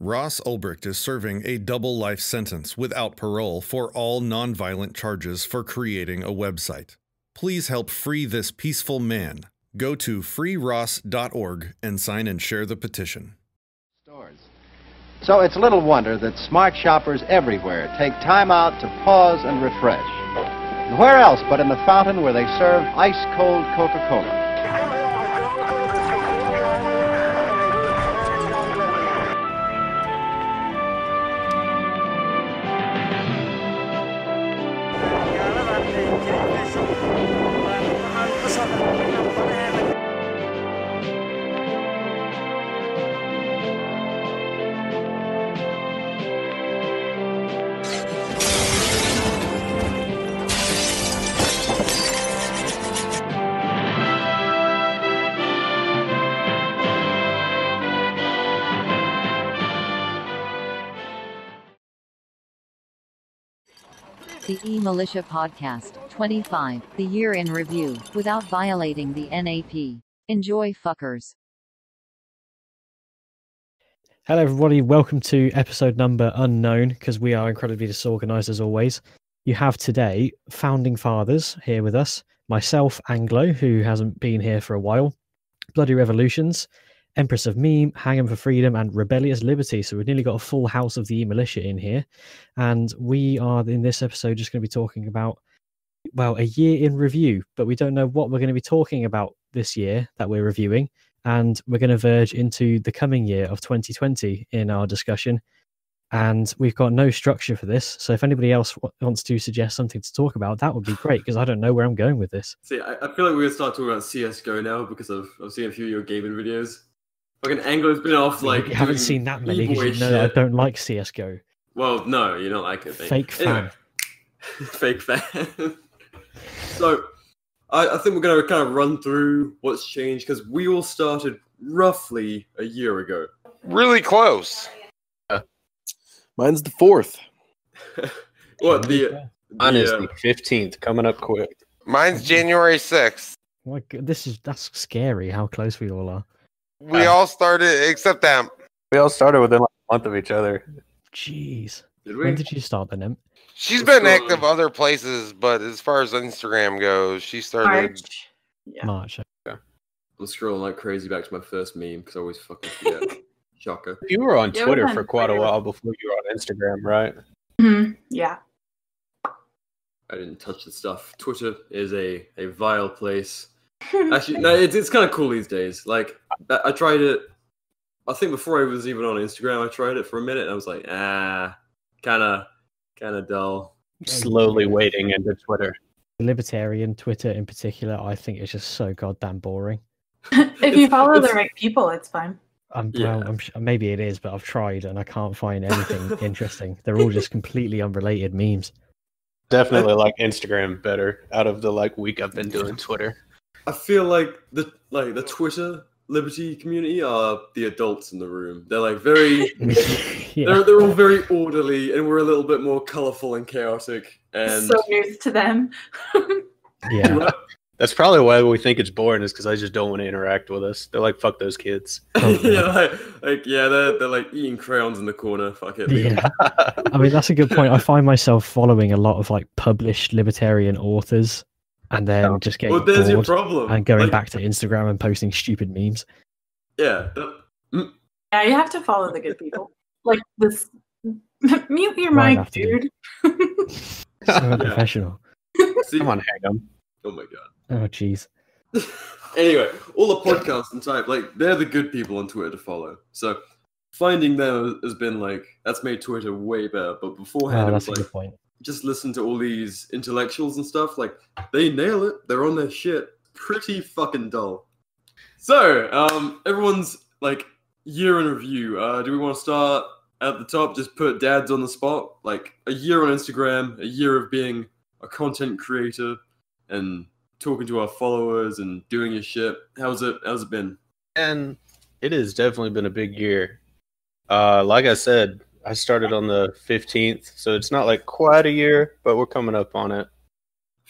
Ross Ulbricht is serving a double life sentence without parole for all nonviolent charges for creating a website. Please help free this peaceful man. Go to freeross.org and sign and share the petition. stores. So it's little wonder that smart shoppers everywhere take time out to pause and refresh. And where else but in the fountain where they serve ice cold Coca Cola? The E-Militia Podcast 25, the year in review, without violating the NAP. Enjoy fuckers. Hello, everybody. Welcome to episode number unknown because we are incredibly disorganized as always. You have today founding fathers here with us myself, Anglo, who hasn't been here for a while, Bloody Revolutions, Empress of Meme, Hang 'em for Freedom, and Rebellious Liberty. So we've nearly got a full house of the Militia in here. And we are in this episode just going to be talking about, well, a year in review, but we don't know what we're going to be talking about this year that we're reviewing and we're going to verge into the coming year of 2020 in our discussion. And we've got no structure for this. So if anybody else wants to suggest something to talk about, that would be great because I don't know where I'm going with this. See, I, I feel like we're gonna start talking about CS:GO now because I've I've seen a few of your gaming videos. Fucking Anglo's been off like. you haven't seen that many because you know that I don't like CSGO. Well, no, you don't like it. mate. Fake fan. Anyway. Fake fan. so, I, I think we're gonna kind of run through what's changed because we all started roughly a year ago. Really close. Mine's the fourth. What the? Mine is the, uh, the fifteenth, coming up quick. Mine's January 6th. My God, this is that's scary how close we all are. We Uh, all started, except them. We all started within like a month of each other. Jeez. Did When we? did you start then, Em? She's Let's been active on. other places, but as far as Instagram goes, she started. March. Yeah. March. I'm scrolling like crazy back to my first meme because I always fucking forget. Shocker. You were on Yeah, Twitter we're for on quite a while before you were on Instagram, right? Mhm, Yeah. I didn't touch the stuff. Twitter is a, a vile place. Actually, no, it's, it's kind of cool these days. Like, I, I tried it. I think before I was even on Instagram, I tried it for a minute, and I was like, ah, kind of, kind of dull. Slowly wading into Twitter. Libertarian Twitter in particular, I think is just so goddamn boring. if you It's- follow the right people, it's fine. I'm, Yeah. well, I'm, maybe it is, but I've tried and I can't find anything interesting. They're all just completely unrelated memes. Definitely like Instagram better out of the like week I've been doing Twitter. I feel like the like the Twitter liberty community are the adults in the room. They're like very, yeah. they're they're all very orderly, and we're a little bit more colorful and chaotic. And so news to them. yeah. That's probably why we think it's boring, is because I just don't want to interact with us. They're like, fuck those kids. yeah, like, like yeah, they're they're like eating crayons in the corner. Fuck it. Yeah. I mean, that's a good point. I find myself following a lot of like published libertarian authors and then Oh. just getting Well, there's your bored problem. and going Like, back to Instagram and posting stupid memes. Yeah. the- yeah, you have to follow the good people. Like this. Mute your Right mic, dude. So unprofessional. see- Come on, hang 'em. Oh my god. Oh, jeez. anyway, all the podcasts and type, like they're the good people on Twitter to follow. So finding them has been like that's made Twitter way better. But beforehand, Oh, that's a like good point. Just listen to all these intellectuals and stuff. Like they nail it. They're on their shit. Pretty fucking dull. So, um, everyone's like year in review. Uh, do we want to start at the top? Just put dads on the spot. Like a year on Instagram, a year of being a content creator and talking to our followers and doing your shit. How's it? How's it been? And it has definitely been a big year. Uh, like I said, I started on the 15th, so it's not like quite a year, but we're coming up on it.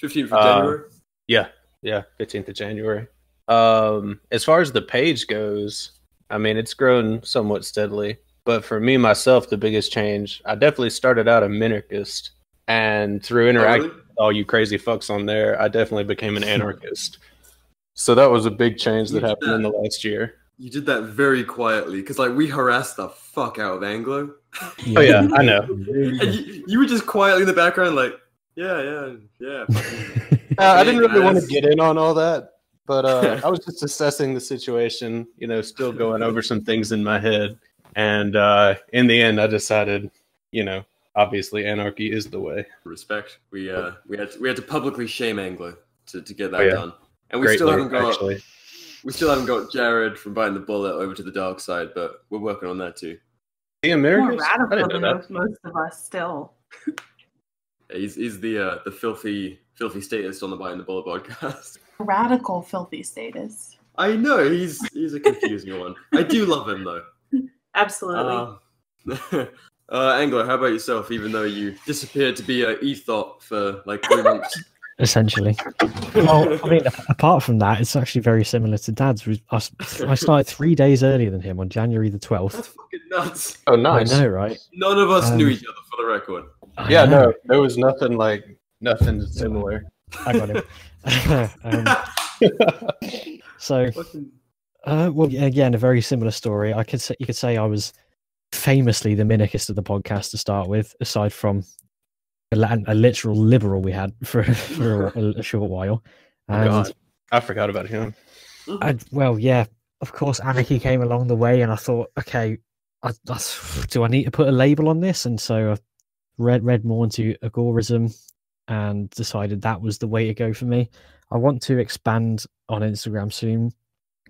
15th of Uh, January. Yeah, yeah, 15th of January. Um, as far as the page goes, I mean, it's grown somewhat steadily. But for me myself, the biggest change, I definitely started out a minarchist, and through interacting Oh, really? with all you crazy fucks on there, I definitely became an anarchist. so that was a big change that happened in the last year. You did that very quietly because like we harassed the fuck out of Anglo, Oh yeah, I know. and you, you were just quietly in the background, like, yeah, yeah, yeah. Uh, I didn't really want to get in on all that, but uh, I was just assessing the situation, you know, still going over some things in my head. And uh, in the end, I decided, you know, obviously anarchy is the way. Respect. We uh we had to, we had to publicly shame Anglo to, to get that Oh, yeah. done, and we Great still haven't got actually. We still haven't got Jared from biting the bullet over to the dark side, but we're working on that too. The More Americans? I radical than most, that. most of us still. He's he's the uh, the filthy filthy statist on the biting the bullet podcast. Radical filthy statist. I know he's he's a confusing one. I do love him though. Absolutely. Um, uh, Anglo, how about yourself? Even though you disappeared to be a ethot for like three months. Essentially. Well, I mean, apart from that, it's actually very similar to Dad's. I, I s- I started three days earlier than him on January the That's twelfth. fucking nuts. Oh, I nice. know, right? None of us knew Um, each other for the record. I Yeah, know. no, there was nothing like nothing similar. I got him. um, so, uh, well, again, a very similar story. I could say you could say I was famously the minarchist of the podcast to start with, aside from a, la- a literal liberal we had for for a, a short while. And God, I forgot about him. I, well, yeah, of course, anarchy came along the way, and I thought, okay, I, I, do I need to put a label on this? And so I read read more into agorism and decided that was the way to go for me. I want to expand on Instagram soon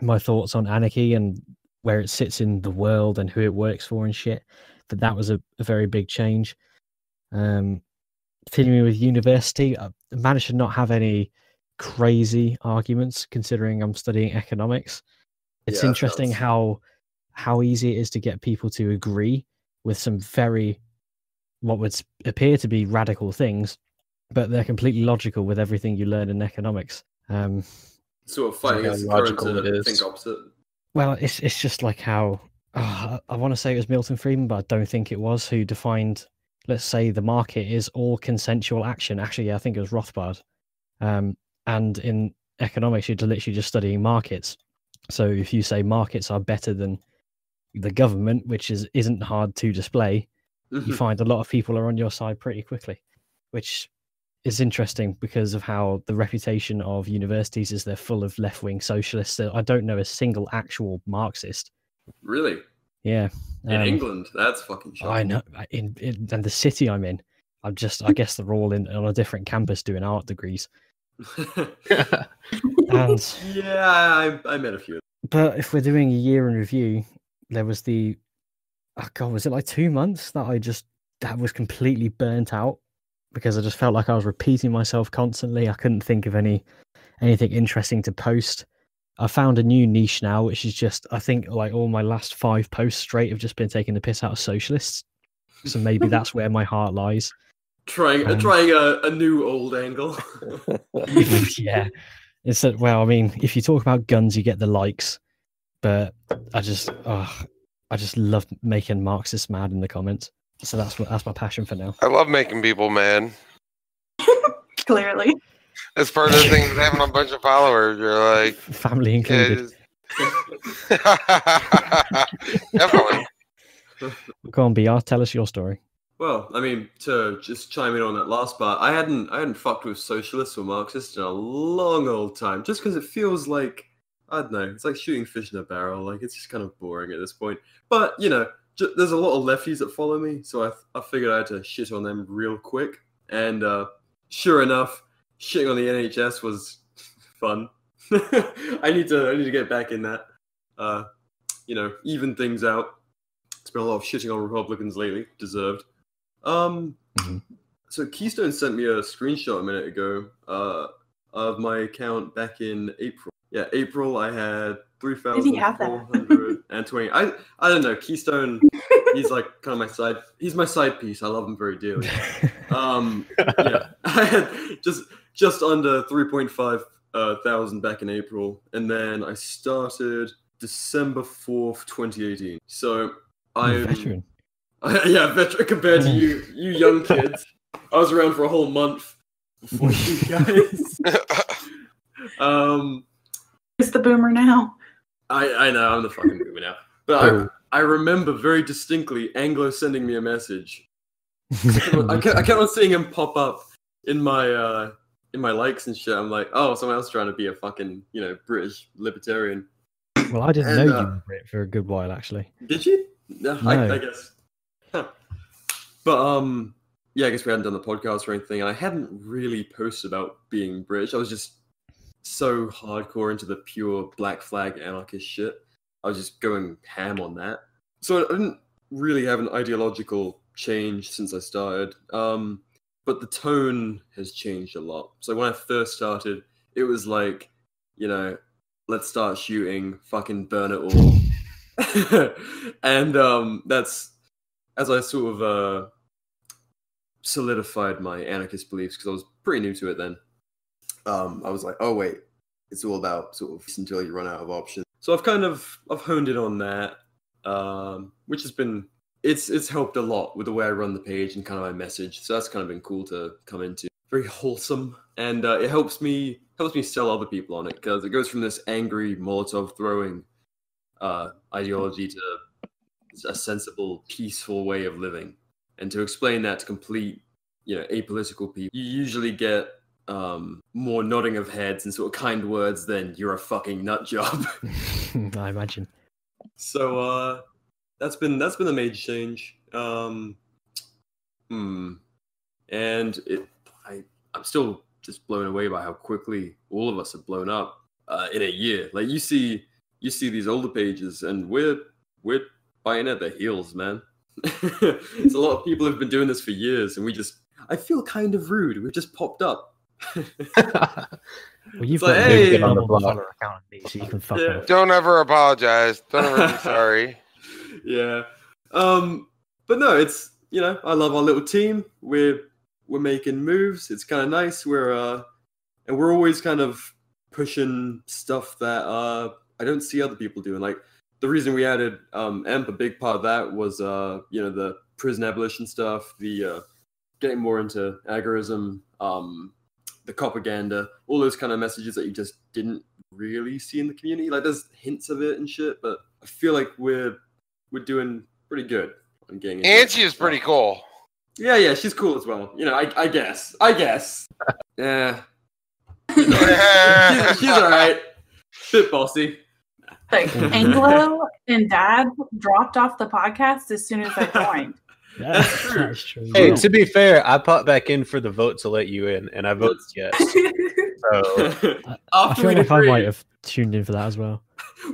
my thoughts on anarchy and where it sits in the world and who it works for and shit. But that was a, a very big change. Um, continuing with university, I managed to not have any crazy arguments considering I'm studying economics. It's Yeah, interesting that's- how how easy it is to get people to agree with some very what would appear to be radical things, but they're completely logical with everything you learn in economics. Um, sort of fighting against the logical it is. think opposite. Well, it's it's just like how oh, I want to say it was Milton Friedman, but I don't think it was who defined. Let's say the market is all consensual action. Actually, yeah, I think it was Rothbard. Um, and in economics, you're literally just studying markets. So if you say markets are better than the government, which is isn't hard to display, Mhm. you find a lot of people are on your side pretty quickly, which is interesting because of how the reputation of universities is they're full of left wing socialists. So I don't know a single actual Marxist. really? Yeah, In um, England? That's fucking shocking. I know. In, in and the city I'm in, I'm just. I guess they're all in on a different campus doing art degrees. And yeah, I, I met a few. but if we're doing a year in review, there was the. Oh God, was it like two months that I just that was completely burnt out because I just felt like I was repeating myself constantly. I couldn't think of any anything interesting to post. I found a new niche now, which is just I think like all my last five posts straight have just been taking the piss out of socialists. So maybe that's where my heart lies. Trying Um, trying a, a new old angle. yeah, it's that. Well, I mean, if you talk about guns, you get the likes, but I just, oh, I just love making Marxists mad in the comments. So that's what that's my passion for now. I love making people mad. Clearly. That's part of the thing with having a bunch of followers. You're like, Family yeah, included. just- definitely. Go on, BR, tell us your story. Well, I mean, to just chime in on that last part, I hadn't I hadn't fucked with socialists or Marxists in a long old time, just because it feels like I don't know, it's like shooting fish in a barrel. Like it's just kind of boring at this point. But you know, j- there's a lot of lefties that follow me, so I I figured I had to shit on them real quick. And uh, sure enough, shitting on the NHS was fun. I need to I need to get back in that. Uh, you know, even things out. It's been a lot of shitting on Republicans lately, deserved. Um, Mhm. so Keystone sent me a screenshot a minute ago uh, of my account back in April. Yeah, April. I had three thousand he have that? four hundred and twenty. I I don't know. Keystone. He's like kind of my side. He's my side piece. I love him very dearly. Um, yeah, I had just just under three point five uh, thousand back in April, and then I started December fourth, twenty eighteen. So I'm Veteran. yeah, veteran compared to you, you young kids. I was around for a whole month before you guys. um, Who's the boomer now? I I know I'm the fucking boomer now, but Oh. I I remember very distinctly Anglo sending me a message. I kept, I kept on seeing him pop up in my uh in my likes and shit. I'm like, oh, someone else trying to be a fucking you know British libertarian. well, I didn't And, know uh, you were Brit for a good while, actually. Did you? No, I, I guess. Huh. But um, yeah, I guess we hadn't done the podcast or anything, and I hadn't really posted about being British. I was just so hardcore into the pure Black Flag anarchist shit. I was just going ham on that. So I didn't really have an ideological change since I started. Um, but the tone has changed a lot. So when I first started, it was like, you know, let's start shooting, fucking burn it all. and um, that's as I sort of uh, solidified my anarchist beliefs because I was pretty new to it then. Um, I was like, oh wait, it's all about sort of until you run out of options. So I've kind of I've honed in on that, um, which has been it's it's helped a lot with the way I run the page and kind of my message. So that's kind of been cool to come into. Very wholesome, and uh, it helps me helps me sell other people on it because it goes from this angry Molotov throwing uh, ideology to a sensible, peaceful way of living. And to explain that to complete, you know, apolitical people, you usually get um, more nodding of heads and sort of kind words than "you're a fucking nut job." I imagine. so uh, that's been that's been a major change. Um, hmm. And it, I, I'm still just blown away by how quickly all of us have blown up uh, in a year. Like you see, you see these older pages, and we're we're biting at their heels, man. It's a lot of people have been doing this for years, and we just I feel kind of rude. We've just popped up. Well, you've It's like, got hey- a big On the normal block. account me, so you can fuck Yeah. Don't ever apologize. Don't ever be sorry. Yeah. Um, but no, it's you know I love our little team. We're we're making moves. It's kind of nice. We're uh, and we're always kind of pushing stuff that uh I don't see other people doing. Like the reason we added um Emp, a big part of that was uh you know the prison abolition stuff, the uh getting more into agorism, um the propaganda, all those kind of messages that you just didn't really see in the community. Like there's hints of it and shit, but I feel like we're we're doing pretty good on getting. into Angie is pretty cool. Yeah, yeah, she's cool as well. You know, I, I guess, I guess. Yeah, she's, she's all right. Bit bossy. Like Anglo and Dad dropped off the podcast as soon as I joined. That's true. That's true. Hey, to be fair, I popped back in for the vote to let you in, and I voted yes. So I After feel we like I might have tuned in for that as well.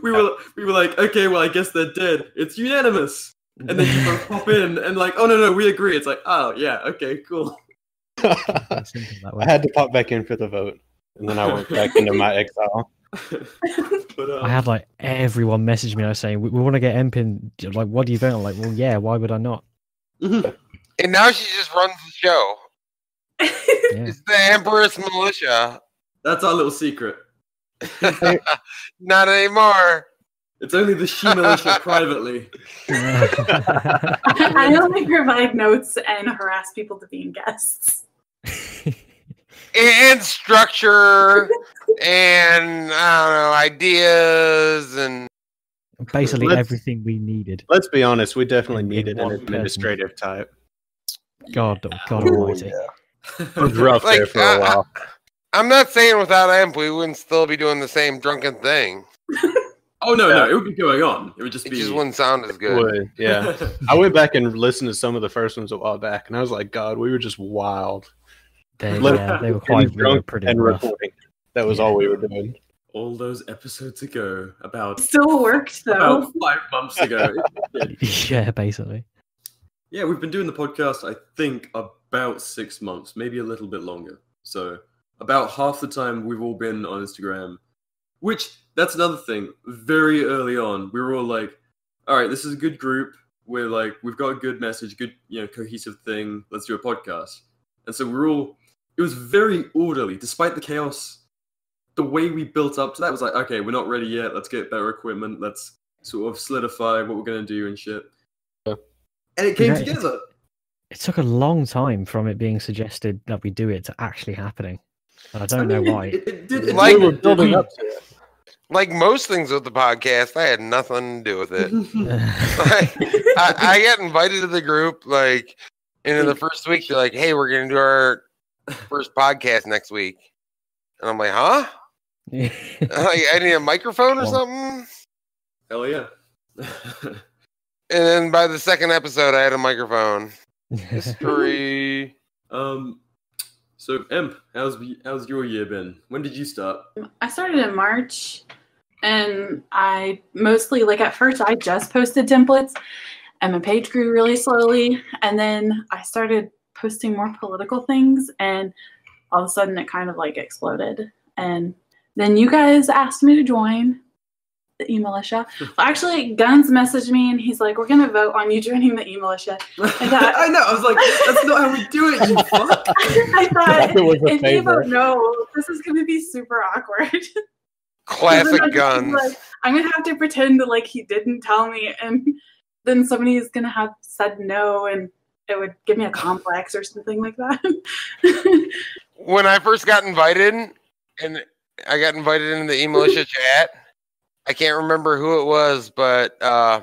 We were we were like, okay, well, I guess they're dead. It's unanimous. And then you both pop in and like, oh no, no, we agree. It's like, oh yeah, okay, cool. I Thinking that way. had to pop back in for the vote, and then I went back into my exile. but uh, I had like everyone message me like, saying, "We, we want to get Empin. Like, what do you think? I'm like, well, yeah. Why would I not? And now she just runs the show. Yeah. It's the Empress Militia. that's our little secret. Not anymore. It's only the she militia privately. I only provide notes and harass people to being guests. And structure and I don't know, ideas and Basically, Let's- everything we needed. Let's be honest, we definitely In- in needed an one person. administrative type. God, God Almighty. It was rough there for uh, a while. I'm not saying without Amp we wouldn't still be doing the same drunken thing. Oh no, no, it would be going on. It would just It be. just wouldn't sound as good. would, yeah. I went back and listened to some of the first ones a while back, and I was like, God, we were just wild. They, yeah, they were quite they were drunk pretty and rough. recording. That was all we were doing. All those episodes ago, about Still worked though. about five months ago. Yeah, basically. yeah, we've been doing the podcast. I think about six months, maybe a little bit longer. So about half the time we've all been on Instagram, which that's another thing. Very early on, we were all like, "All right, this is a good group. We're like, we've got a good message, good you know, cohesive thing. Let's do a podcast." And so we're all. It was very orderly, despite the chaos. The way we built up to that was like, okay, we're not ready yet. Let's get better equipment. Let's sort of solidify what we're gonna do and shit. and it came Yeah, together. It took a long time from it being suggested that we do it to actually happening. And I don't know mean, why. It, it. It Like- we were building up to it. Like most things with the podcast, I had nothing to do with it. Like, I, I got invited to the group like into the first week. They're like, "Hey, we're gonna do our first podcast next week," and I'm like, "Huh? Like, I need a microphone or Well- something." Hell yeah. And then by the second episode, I had a microphone. History. um. So, Imp, how's how's your year been? When did you start? I started in March and I mostly like at first I just posted templates and my page grew really slowly and then I started posting more political things and all of a sudden it kind of like exploded and then you guys asked me to join the e-militia. Well, actually Guns messaged me and he's like, We're gonna vote on you joining the e-militia. thought- I know. I was like, that's not how we do it. You fuck. I thought It was a if you favor. vote no, this is gonna be super awkward. Classic Then guns. like, I'm gonna have to pretend that like he didn't tell me, and then somebody is gonna have said no, and it would give me a complex or something like that. when I first got invited, and I got invited into the e-militia chat, I can't remember who it was, but uh,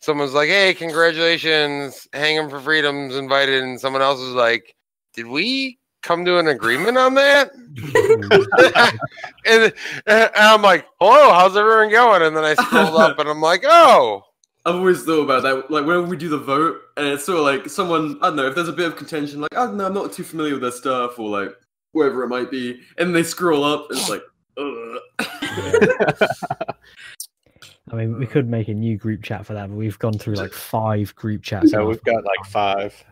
someone was like, "Hey, congratulations, Hang 'em for Freedom's invited," and someone else was like, "Did we come to an agreement on that?" and, and I'm like, "Hello, how's everyone going?" And then I scrolled up, and I'm like, "Oh." I've always thought about that. Like whenever we do the vote, and it's sort of like someone I don't know if there's a bit of contention, like oh no, I'm not too familiar with their stuff, or like whatever it might be, and they scroll up, and it's like. I mean, we could make a new group chat for that, but we've gone through like five group chats. So we've got like five.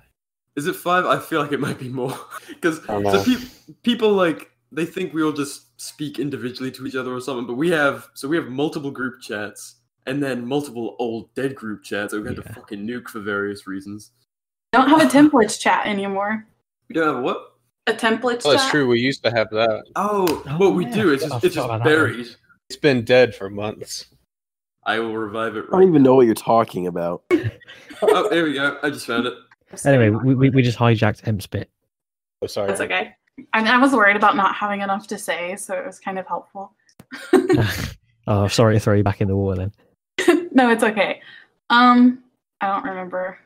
is it five? I feel like it might be more because so pe- people like they think we all just speak individually to each other or something, but we have so we have multiple group chats and then multiple old dead group chats that we had to fucking nuke for various reasons. Don't have a templates chat anymore. We don't have a what? A templates Well, chat. it's true. We used to have that. Oh, Oh, what we yeah. do is I just, it's just about that one. buried. It's been dead for months. I will revive it I don't right. even know what you're talking about. Oh, there we go. I just found it. Anyway, we, we, we just hijacked Emp's bit. Oh, sorry. That's okay. I mean, I was worried about not having enough to say, so it was kind of helpful. oh, sorry to throw you back in the war then. no, it's okay. Um, I don't remember.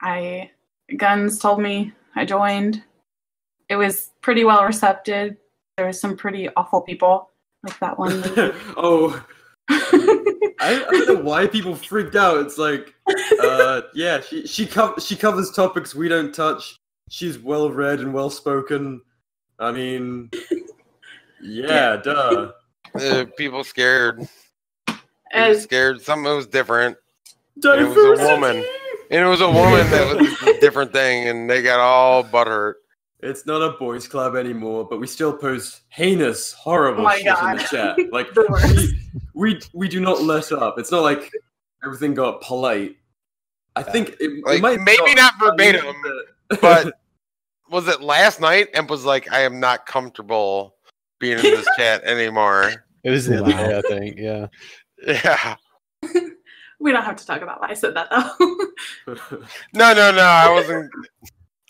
I Guns told me I joined. It was pretty well received. There was some pretty awful people, like that one. lady. oh, I, I don't know why people freaked out. It's like, uh, yeah, she she co- she covers topics we don't touch. She's well read and well spoken. I mean, yeah, duh. Uh, people scared. People And scared. Something was different. And it was a woman. And it was a woman that was a different thing, and they got all butthurt. It's not a boys' club anymore, but we still post heinous, horrible Oh my shit in the chat. Like The worst. we, we we do not let up. It's not like everything got polite. I think it, it might maybe not verbatim, but But was it last night? And was like, I am not comfortable being in this chat anymore. It was the other day, I think. Yeah. Yeah. we don't have to talk about why I said that though. No, no, no. I wasn't.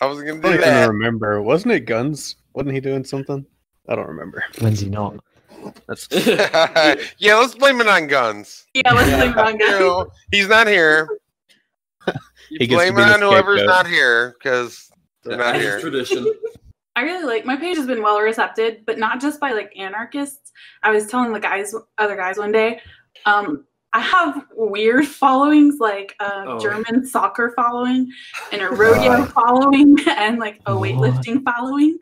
I wasn't gonna I do don't even that. remember. Wasn't it Guns? Wasn't he doing something? I don't remember. When's he not? That's yeah, let's blame it on guns. yeah, let's blame it on You Guns. know, he's not here. You He blame it on whoever's not here because they're not here. tradition. I really like my page has been well received, but not just by like anarchists. I was telling the guys, other guys one day, um, I have weird followings like a Oh. German soccer following and a rodeo following and like a What? weightlifting following,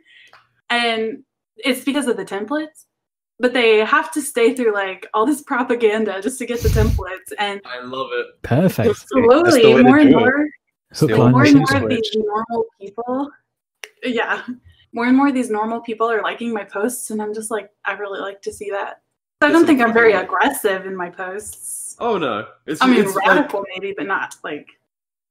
and it's because of the templates. But they have to stay through like all this propaganda just to get the templates, and I love it. Perfect. That's the slowly way more and do more Hook, more and and more sinker. of these normal people yeah more and more of these normal people are liking my posts and i'm just like i really like to see that i don't think i'm very aggressive in my posts Oh no, it's, i mean it's like, radical maybe but not like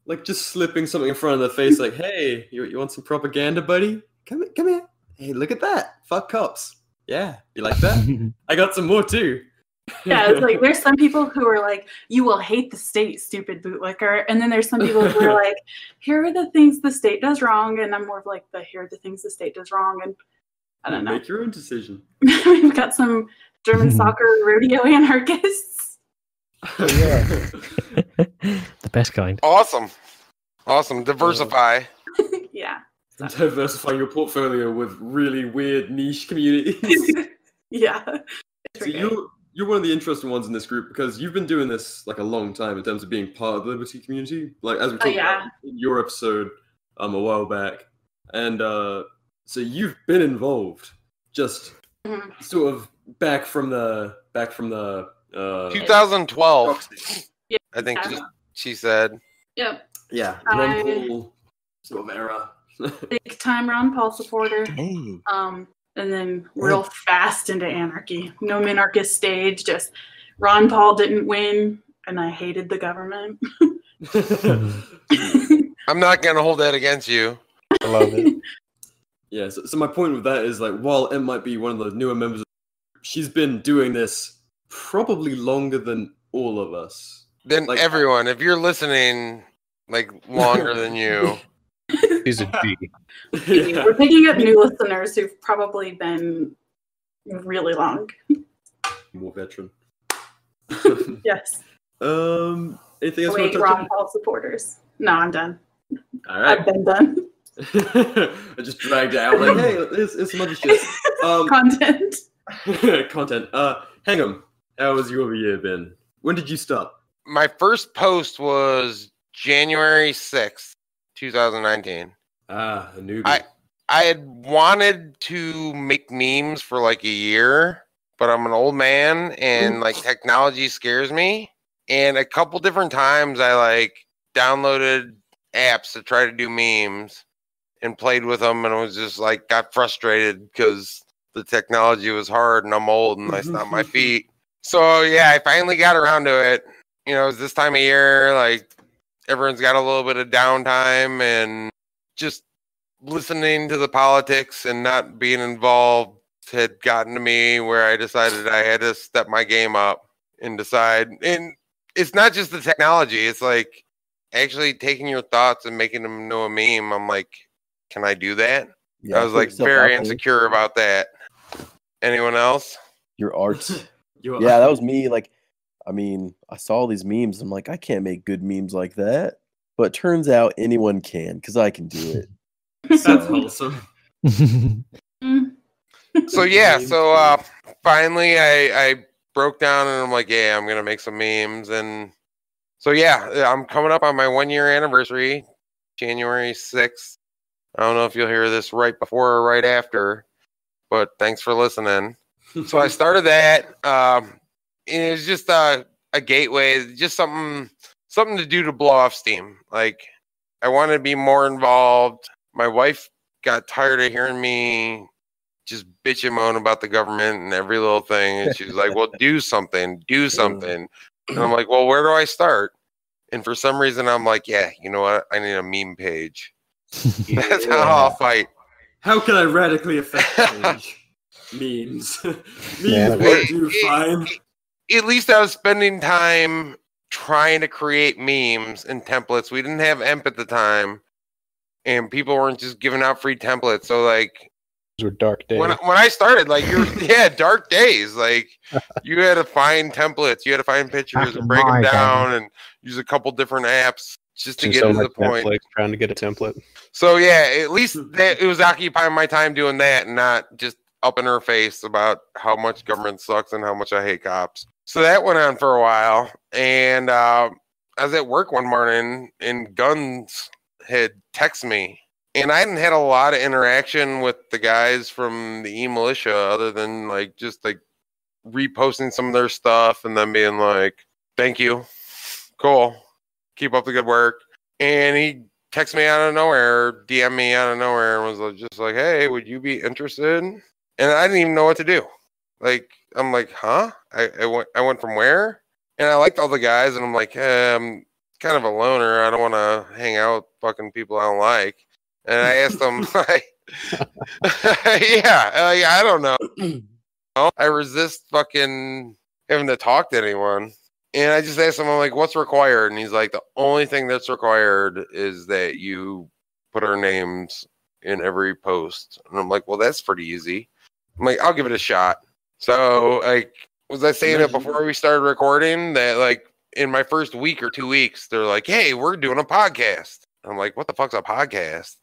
like just slipping something in front of the face, like, "Hey, you, you want some propaganda, buddy? Come here, come here. Hey, look at that. Fuck cops. Yeah, you like that? I got some more too. Yeah, it's like there's some people who are like, "You will hate the state, stupid bootlicker," and then there's some people who are like, "Here are the things the state does wrong," and I'm more of like the "Here are the things the state does wrong," and I don't know. Make your own decision. We've got some German soccer rodeo anarchists. yeah. the best kind. Awesome. Awesome. Diversify. yeah, Diversifying your portfolio with really weird niche communities. yeah. It's So you you're one of the interesting ones in this group because you've been doing this like a long time in terms of being part of the Liberty community. Like as we Oh, talked yeah. about in your episode um a while back, and uh, so you've been involved, just Mhm. sort of back from the back from the uh, 2012, proxy. I think Yeah. she, she said. Yep. yeah I- Ron Paul sort of era. Big time Ron Paul supporter. Hey. Um, and then real fast into anarchy. No minarchist stage. Just Ron Paul didn't win, and I hated the government. I'm not gonna hold that against you. I love it. Yeah, so, so my point with that is like, while it might be one of the newer members, she's been doing this probably longer than all of us. Then Like- everyone, if you're listening, like longer than you, He's a G. yeah. We're picking up new listeners who've probably been really long. More veteran. Yes. um, anything else? you Wait, wanna Ron Paul supporters. No, I'm done. All right. I've been done. I just dragged it out like, hey, it's, there's some other shit. Um, Content. content. Uh, hang on. How has your year been? When did you stop? my first post was January 6th, 2019. Ah, a newbie. I- I had wanted to make memes for like a year, but I'm an old man and like technology scares me. And a couple different times I like downloaded apps to try to do memes and played with them and I was just like got frustrated because the technology was hard and I'm old and I stopped my feet. So yeah, I finally got around to it. You know, it's this time of year, like everyone's got a little bit of downtime and just listening to the politics and not being involved had gotten to me where I decided I had to step my game up and decide. And it's not just the technology, it's like actually taking your thoughts and making them into a meme. I'm like, can I do that? Yeah, I was like very insecure about that. Anyone else? Your art. You- yeah, that was me. Like, I mean, I saw all these memes. I'm like, I can't make good memes like that. But turns out anyone can because I can do it. That's So, wholesome. So yeah, so uh finally I I broke down and I'm like, yeah, I'm gonna make some memes and so yeah, I'm coming up on my one year anniversary, January 6th. I don't know if you'll hear this right before or right after, but thanks for listening. So I started that. Um and it was just a, a gateway, just something something to do to blow off steam. Like I wanted to be more involved. My wife got tired of hearing me just bitch and moan about the government and every little thing. And she was like, Well, do something, do something. And I'm like, Well, where do I start? And for some reason, I'm like, Yeah, you know what? I need a meme page. That's how I'll fight. How can I radically affect change? Memes. Memes Yeah. won't do fine. At least I was spending time trying to create memes and templates. We didn't have EMP at the time, and people weren't just giving out free templates. So, like, Those were dark days. when when I started, like you're yeah, dark days. Like you had to find templates, you had to find pictures Back and break my them day. down and use a couple different apps just to get so to the point. Netflix, trying to get a template. So yeah, at least that it was occupying my time doing that and not just up in her face about how much government sucks and how much I hate cops. So that went on for a while, and uh, I was at work one morning, and Guns had texted me, and I hadn't had a lot of interaction with the guys from the E Militia, other than like just like reposting some of their stuff and then being like, "Thank you, cool, keep up the good work." And he texted me out of nowhere, DM me out of nowhere, and was just like, "Hey, would you be interested?" And I didn't even know what to do. Like, I'm like, "Huh?" I, I went, I went from where? And I liked all the guys, and I'm like, eh, I'm kind of a loner. I don't want to hang out with fucking people I don't like. And I asked them, like, yeah, uh, yeah, I don't know. I resist fucking having to talk to anyone. And I just asked him, I'm like, what's required? And he's like, the only thing that's required is that you put our names in every post. And I'm like, well, that's pretty easy. I'm like, I'll give it a shot. So, like, was I saying it before we started recording that, like, in my first week or two weeks, they're like, hey, we're doing a podcast. I'm like, what the fuck's a podcast?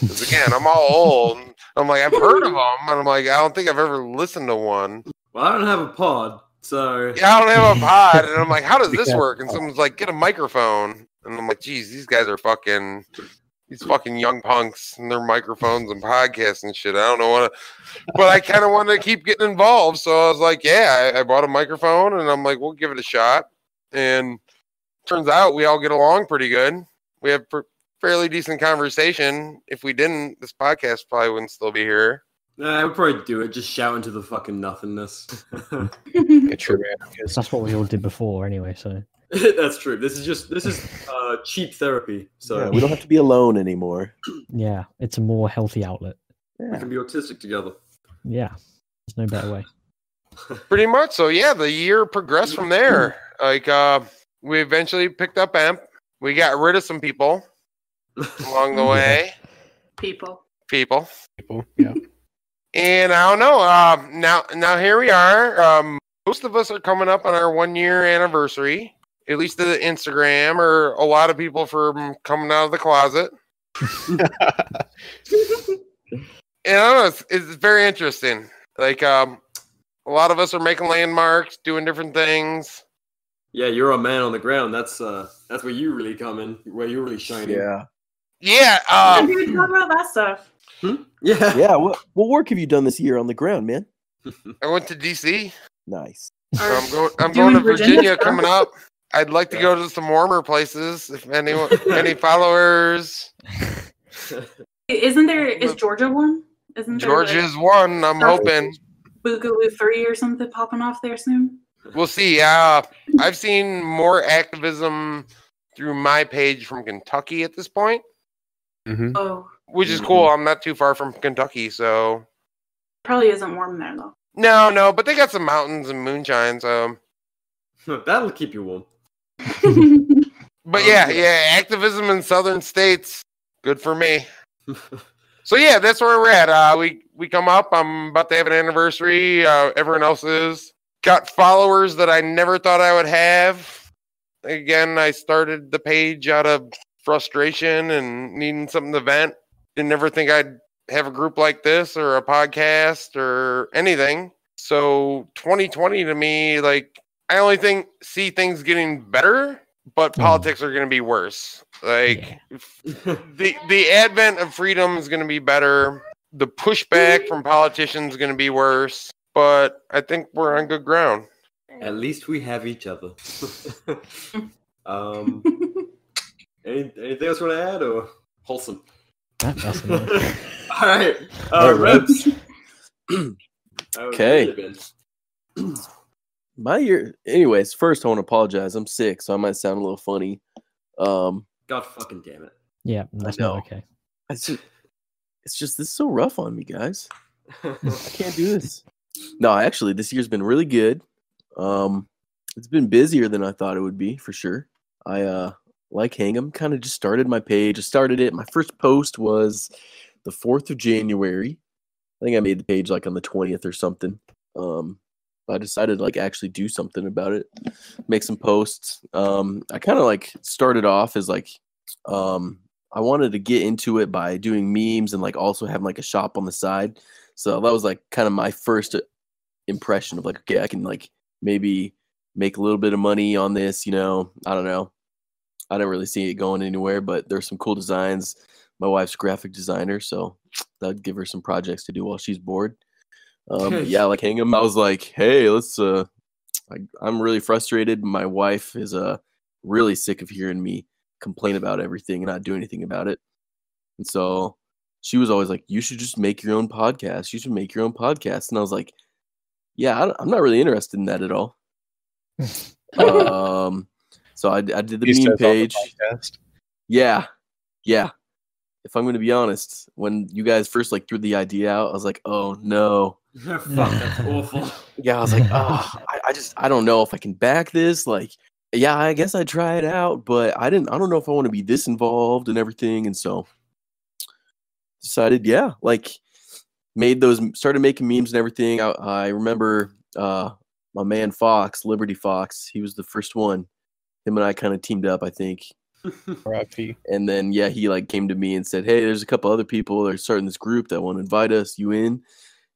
Because again, I'm all old. I'm like, I've heard of them. And I'm like, I don't think I've ever listened to one. Well, I don't have a pod, so Yeah, I don't have a pod. And I'm like, how does this work? And someone's like, get a microphone. And I'm like, geez, these guys are fucking these fucking young punks and their microphones and podcasts and shit. I don't know what, but I kind of wanted to keep getting involved. So I was like, yeah, I, I bought a microphone and I'm like, we'll give it a shot. And turns out we all get along pretty good. We have pr- fairly decent conversation. If we didn't, this podcast probably wouldn't still be here. Nah, I would probably do it. Just shout into the fucking nothingness. Get your anarchist. That's what we all did before, anyway. So That's true. This is just this is uh, cheap therapy. So Yeah, we don't have to be alone anymore. yeah, it's a more healthy outlet. we Yeah. can be autistic together. Yeah, there's no better way. Pretty much. So yeah, the year progressed from there. Like uh we eventually picked up AMP. We got rid of some people along the way. People. People. People. Yeah. And I don't know. Um, now, now here we are. Um, most of us are coming up on our one year anniversary, at least the Instagram, or a lot of people from coming out of the closet. And I don't know. It's, it's very interesting. Like, um, a lot of us are making landmarks, doing different things. Yeah, you're a man on the ground. That's uh, that's where you really come in. Where you really shine. in. Yeah. Yeah. How Um, do you talk about that stuff? Yeah. Yeah. What, what work have you done this year on the ground, man? I went to DC. Nice. Or I'm going. I'm doing going to Virginia Virginia coming up. I'd like to go to some warmer places. If anyone, any followers. Isn't there is Georgia one? Isn't there like, Georgia's one. I'm South- hoping. Boogaloo three or something popping off there soon? We'll see. Uh, I've seen more activism through my page from Kentucky at this point, hmm Oh, which is cool. I'm not too far from Kentucky, so probably isn't warm there though. no, no. But they got some mountains and moonshine. So, That'll keep you warm. but yeah, yeah. yeah, activism in southern states, good for me. So yeah, that's where we're at. Uh, we we come up. I'm about to have an anniversary. Uh, everyone else is got followers that I never thought I would have. Again, I started the page out of frustration and needing something to vent. Didn't ever think I'd have a group like this or a podcast or anything. So 2020 to me, like I only think see things getting better, but Hmm. politics are going to be worse. Like the the advent of freedom is going to be better. The pushback from politicians is going to be worse. But I think we're on good ground. At least we have each other. um, any, anything else you want to add or wholesome? That, that's enough. All right, uh, All right. Rebs. How have Okay. My year. Anyways, first I want to apologize. I'm sick, so I might sound a little funny. Um, God fucking damn it. yeah, that's know. not okay. it's just, it's just this is so rough on me, guys. I can't do this. No, actually, this year's been really good. Um, it's been busier than I thought it would be for sure. I uh like Hang'em. Kind of just started my page. I started it. My first post was the fourth of January. I think I made the page like on the twentieth or something. Um, I decided to like actually do something about it, make some posts. Um, I kind of like started off as like um I wanted to get into it by doing memes and like also having like a shop on the side. So that was like kind of my first uh, impression of like, okay, I can like maybe make a little bit of money on this, you know. I don't know. I don't really see it going anywhere, but there's some cool designs. My wife's a graphic designer, so that'd give her some projects to do while she's bored. Um, yeah, like Hang'em, I was like, hey, let's. uh I, I'm really frustrated. My wife is uh really sick of hearing me complain about everything and not do anything about it. And so she was always like, "You should just make your own podcast. You should make your own podcast." And I was like, "Yeah, I, am not really interested in that at all." um, so I, I did the He meme on the page. Yeah, yeah. If I'm going to be honest, when you guys first like threw the idea out, I was like, "Oh no, Fuck, that's awful. Yeah, I was like, oh, I, I just I don't know if I can back this. Like, yeah, I guess I'd try it out, but I didn't. I don't know if I want to be this involved and everything, and so decided, yeah, like made those started making memes and everything. I, I remember uh my man Fox, Liberty Fox, he was the first one. Him and I kind of teamed up, I think. R.I.P. And then yeah, he like came to me and said, "Hey, there's a couple other people that are starting this group that want to invite us. You in?"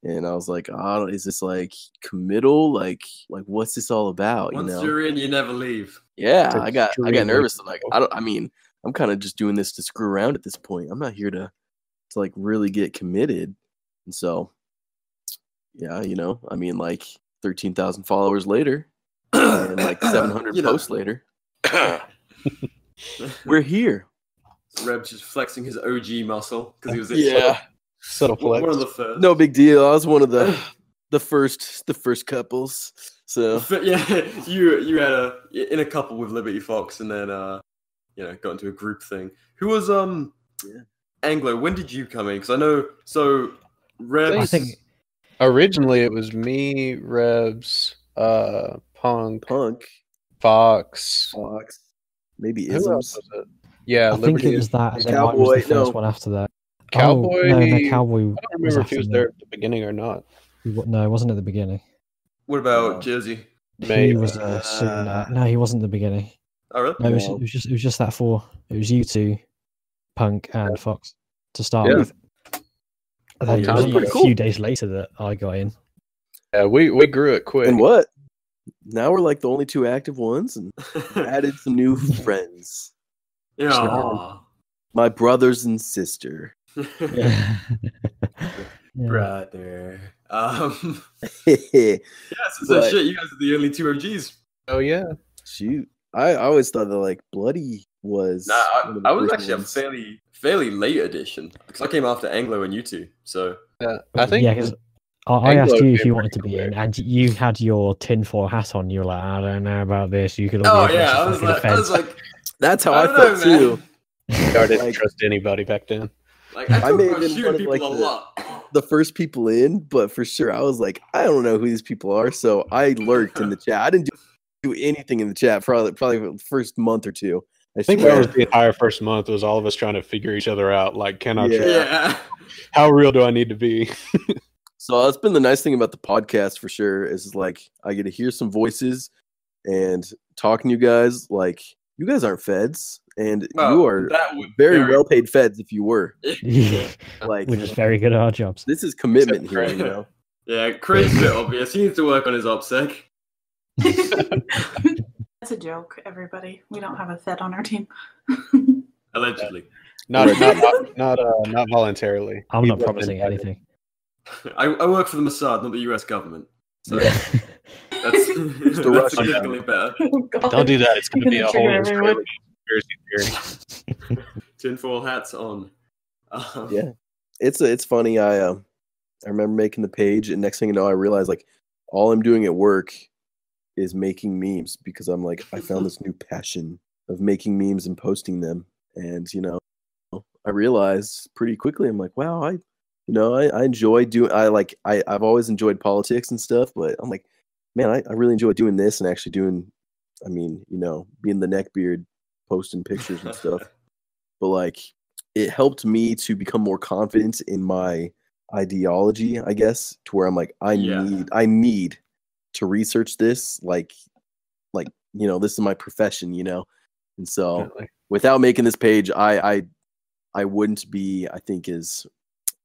And I was like, "Oh, is this like committal? Like, like what's this all about?" Once you know? you're in, you never leave. Yeah, I got I got nervous. I'm like. I don't. I mean, I'm kind of just doing this to screw around at this point. I'm not here to to like really get committed. And so, yeah, you know, I mean, like thirteen thousand followers later, and like seven hundred You know. posts later, we're here. Reb's just flexing his OG muscle because he was Yeah, Subtle one of the first. no big deal. I was one of the the first the first couples. So But yeah, you you had a in a couple with Liberty Fox, and then uh, you know, got into a group thing. Who was um, Yeah. Anglo? When did you come in? Because I know so. Rebs, I think Originally, it was me, Rebs, uh, Punk, punk Fox. Fox, maybe Who else isms. was it? Yeah, I think it was that, and then Cowboy- Mike was the first no. one after that. Cowboy. Oh, no, no, Cowboy. I don't was remember if he was that. there at the beginning or not. He No, it wasn't at the beginning. What about Uh, Jersey? He Maybe. was uh, soon. Uh, no, he wasn't at the beginning. Oh really? No, it was, it was just it was just that four. It was you two, Punk and Fox to start Yeah. with. And then it was a cool. few days later that I got in. Yeah, we we grew it quick. And what? Now we're like the only two active ones, and added some new friends. yeah. My brothers and sister. Yeah. Yeah. Brother. Um. Shoot, Yes, so But- shit. You guys are the only two OGs. Oh yeah. I, I always thought that like Bloody was. Nah, I, one of the I was first actually a fairly fairly late addition because I came after Anglo and you two. So Yeah. I think yeah, because I, I asked you if you wanted to be in, and you had your tinfoil hat on. You were like, I don't know about this. You could. all oh yeah, I was like I was like, That's how I I, don't felt know, too. I didn't Like- trust anybody back then. like I I talk may have been one of, people like, the- The first people in, but for sure I was like, I don't know who these people are, so I lurked in the chat. I didn't do, do anything in the chat for probably probably the first month or two. I I think swear. that was the entire first month. Was all of us trying to figure each other out. Like, can I? Yeah. trust- Yeah. How real do I need to be? So that's been the nice thing about the podcast for sure is like I get to hear some voices and talking to you guys. Like you guys aren't feds, and you are that would very well paid feds if you were. Like We're just very good at our jobs. this is commitment Except here, you know. Yeah, Craig's a bit obvious. He needs to work on his OPSEC. That's a joke, everybody. We don't have a Fed on our team. Allegedly. Not not not uh, not voluntarily. I'm He not promising anything. I, I work for the Mossad, not the US government. So Yeah. that's, the that's Russian significantly better. Oh, God. Don't do that. It's going to be a whole trigger everyone. Israeli conspiracy theory. Tinfoil hats on. Um, Yeah. It's it's funny. I um I remember making the page, and next thing you know, I realized like all I'm doing at work is making memes because I'm like I found this new passion of making memes and posting them, and you know, I realized pretty quickly I'm like, wow, I you know I, I enjoy doing I like I I've always enjoyed politics and stuff, but I'm like, man, I, I really enjoy doing this and actually doing, I mean, you know, being the neckbeard, posting pictures and stuff but like it helped me to become more confident in my ideology i guess to where i'm like i Yeah. need i need to research this like like you know this is my profession you know and so Definitely. without making this page i i i wouldn't be i think as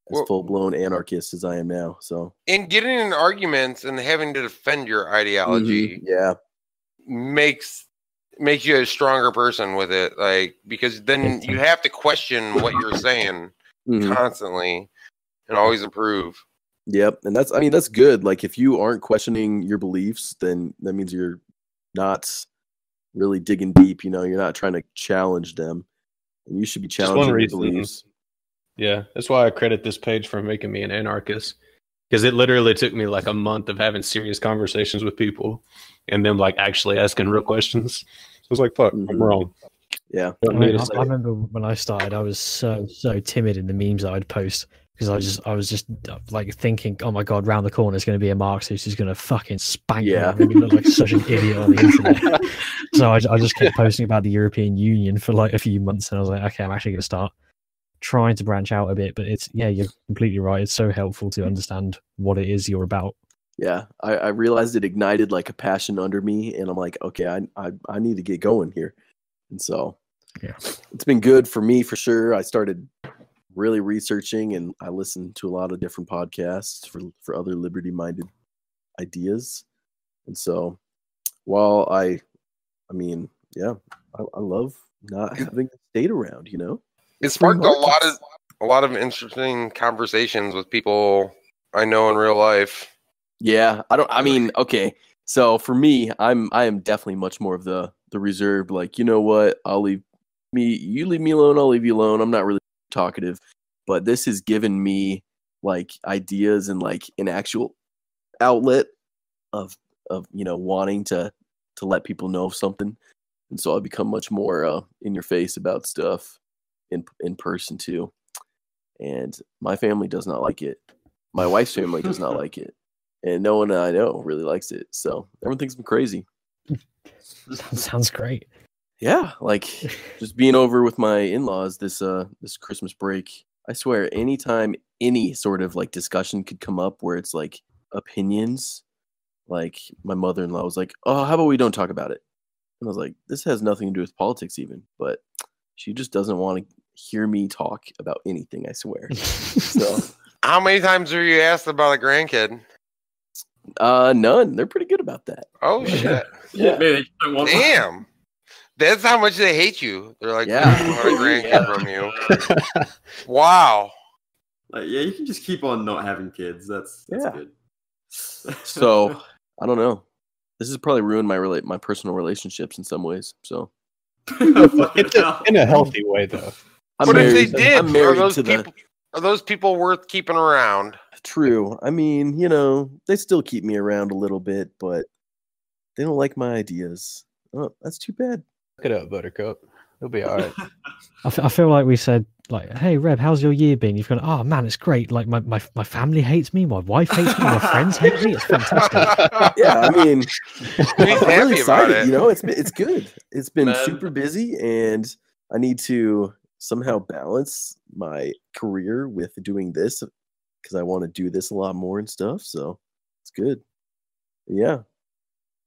as Well- full-blown anarchist as i am now so And getting in arguments and having to defend your ideology Mhm. yeah makes makes you a stronger person with it. Like because then you have to question what you're saying Mhm. constantly and always improve. Yep, and that's I mean that's good. Like if you aren't questioning your beliefs, then that means you're not really digging deep. You know, you're not trying to challenge them, and you should be challenging your reason. beliefs. Yeah, that's why I credit this page for making me an anarchist. Because it literally took me like a month of having serious conversations with people and them like actually asking real questions. So I was like, fuck, I'm Mhm. wrong. Yeah, I, mean, I, I remember when I started, I was so so timid in the memes that I'd post because I was just I was just like thinking, oh my god, round the corner is going to be a Marxist who's going to fucking spank Yeah. me, and make me look like such an idiot on the internet. so I, I just kept posting about the European Union for like a few months, and I was like, okay, I'm actually going to start trying to branch out a bit. But it's yeah, you're completely right. It's so helpful to mm. understand what it is you're about. Yeah, I, I realized it ignited like a passion under me, and I'm like, okay, I, I I need to get going here, and so Yeah. it's been good for me for sure. I started really researching, and I listened to a lot of different podcasts for for other liberty minded ideas, and so while I, I mean, yeah, I, I love not having the state around, you know. It sparked a lot of a lot of interesting conversations with people I know in real life. Yeah, I don't. I mean, okay. So for me, I'm I am definitely much more of the the reserved. Like, you know what? I'll leave me. You leave me alone. I'll leave you alone. I'm not really talkative, but this has given me like ideas and like an actual outlet of of you know wanting to to let people know something, and so I've become much more uh, in your face about stuff in in person too. And my family does not like it. My wife's family does not like it and no one I know really likes it. So everyone thinks I'm crazy. Sounds great. Yeah, like just being over with my in-laws this uh this Christmas break. I swear, anytime any sort of like discussion could come up where it's like opinions, like my mother-in-law was like, "Oh, how about we don't talk about it?" And I was like, "This has nothing to do with politics, even." But she just doesn't want to hear me talk about anything. I swear. so, How many times were you asked about a grandkid? uh, none. They're pretty good about that. Oh shit! Yeah. Maybe they don't want one. Damn, that's how much they hate you. They're like, Yeah. we want a grandkid from you. Wow. Like, yeah, you can just keep on not having kids. That's, that's Yeah. good. So I don't know. This has probably ruined my relate my personal relationships in some ways. So It's a, in a healthy way, though. I'm But if they did, I'm are those to people are those people worth keeping around? true. I mean, you know, they still keep me around a little bit, but they don't like my ideas. Oh, that's too bad. Look it up, Buttercup. It'll be all right. I, f- I feel like we said like, "Hey, Reb, how's your year been?" You've gone, "Oh man, it's great. Like my, my my family hates me, my wife hates me, my friends hate me. It's fantastic." Yeah, I mean, I'm really about excited. it. You know, it's been, it's good. It's been Man. super busy, and I need to somehow balance my career with doing this because I want to do this a lot more and stuff. So it's good. Yeah,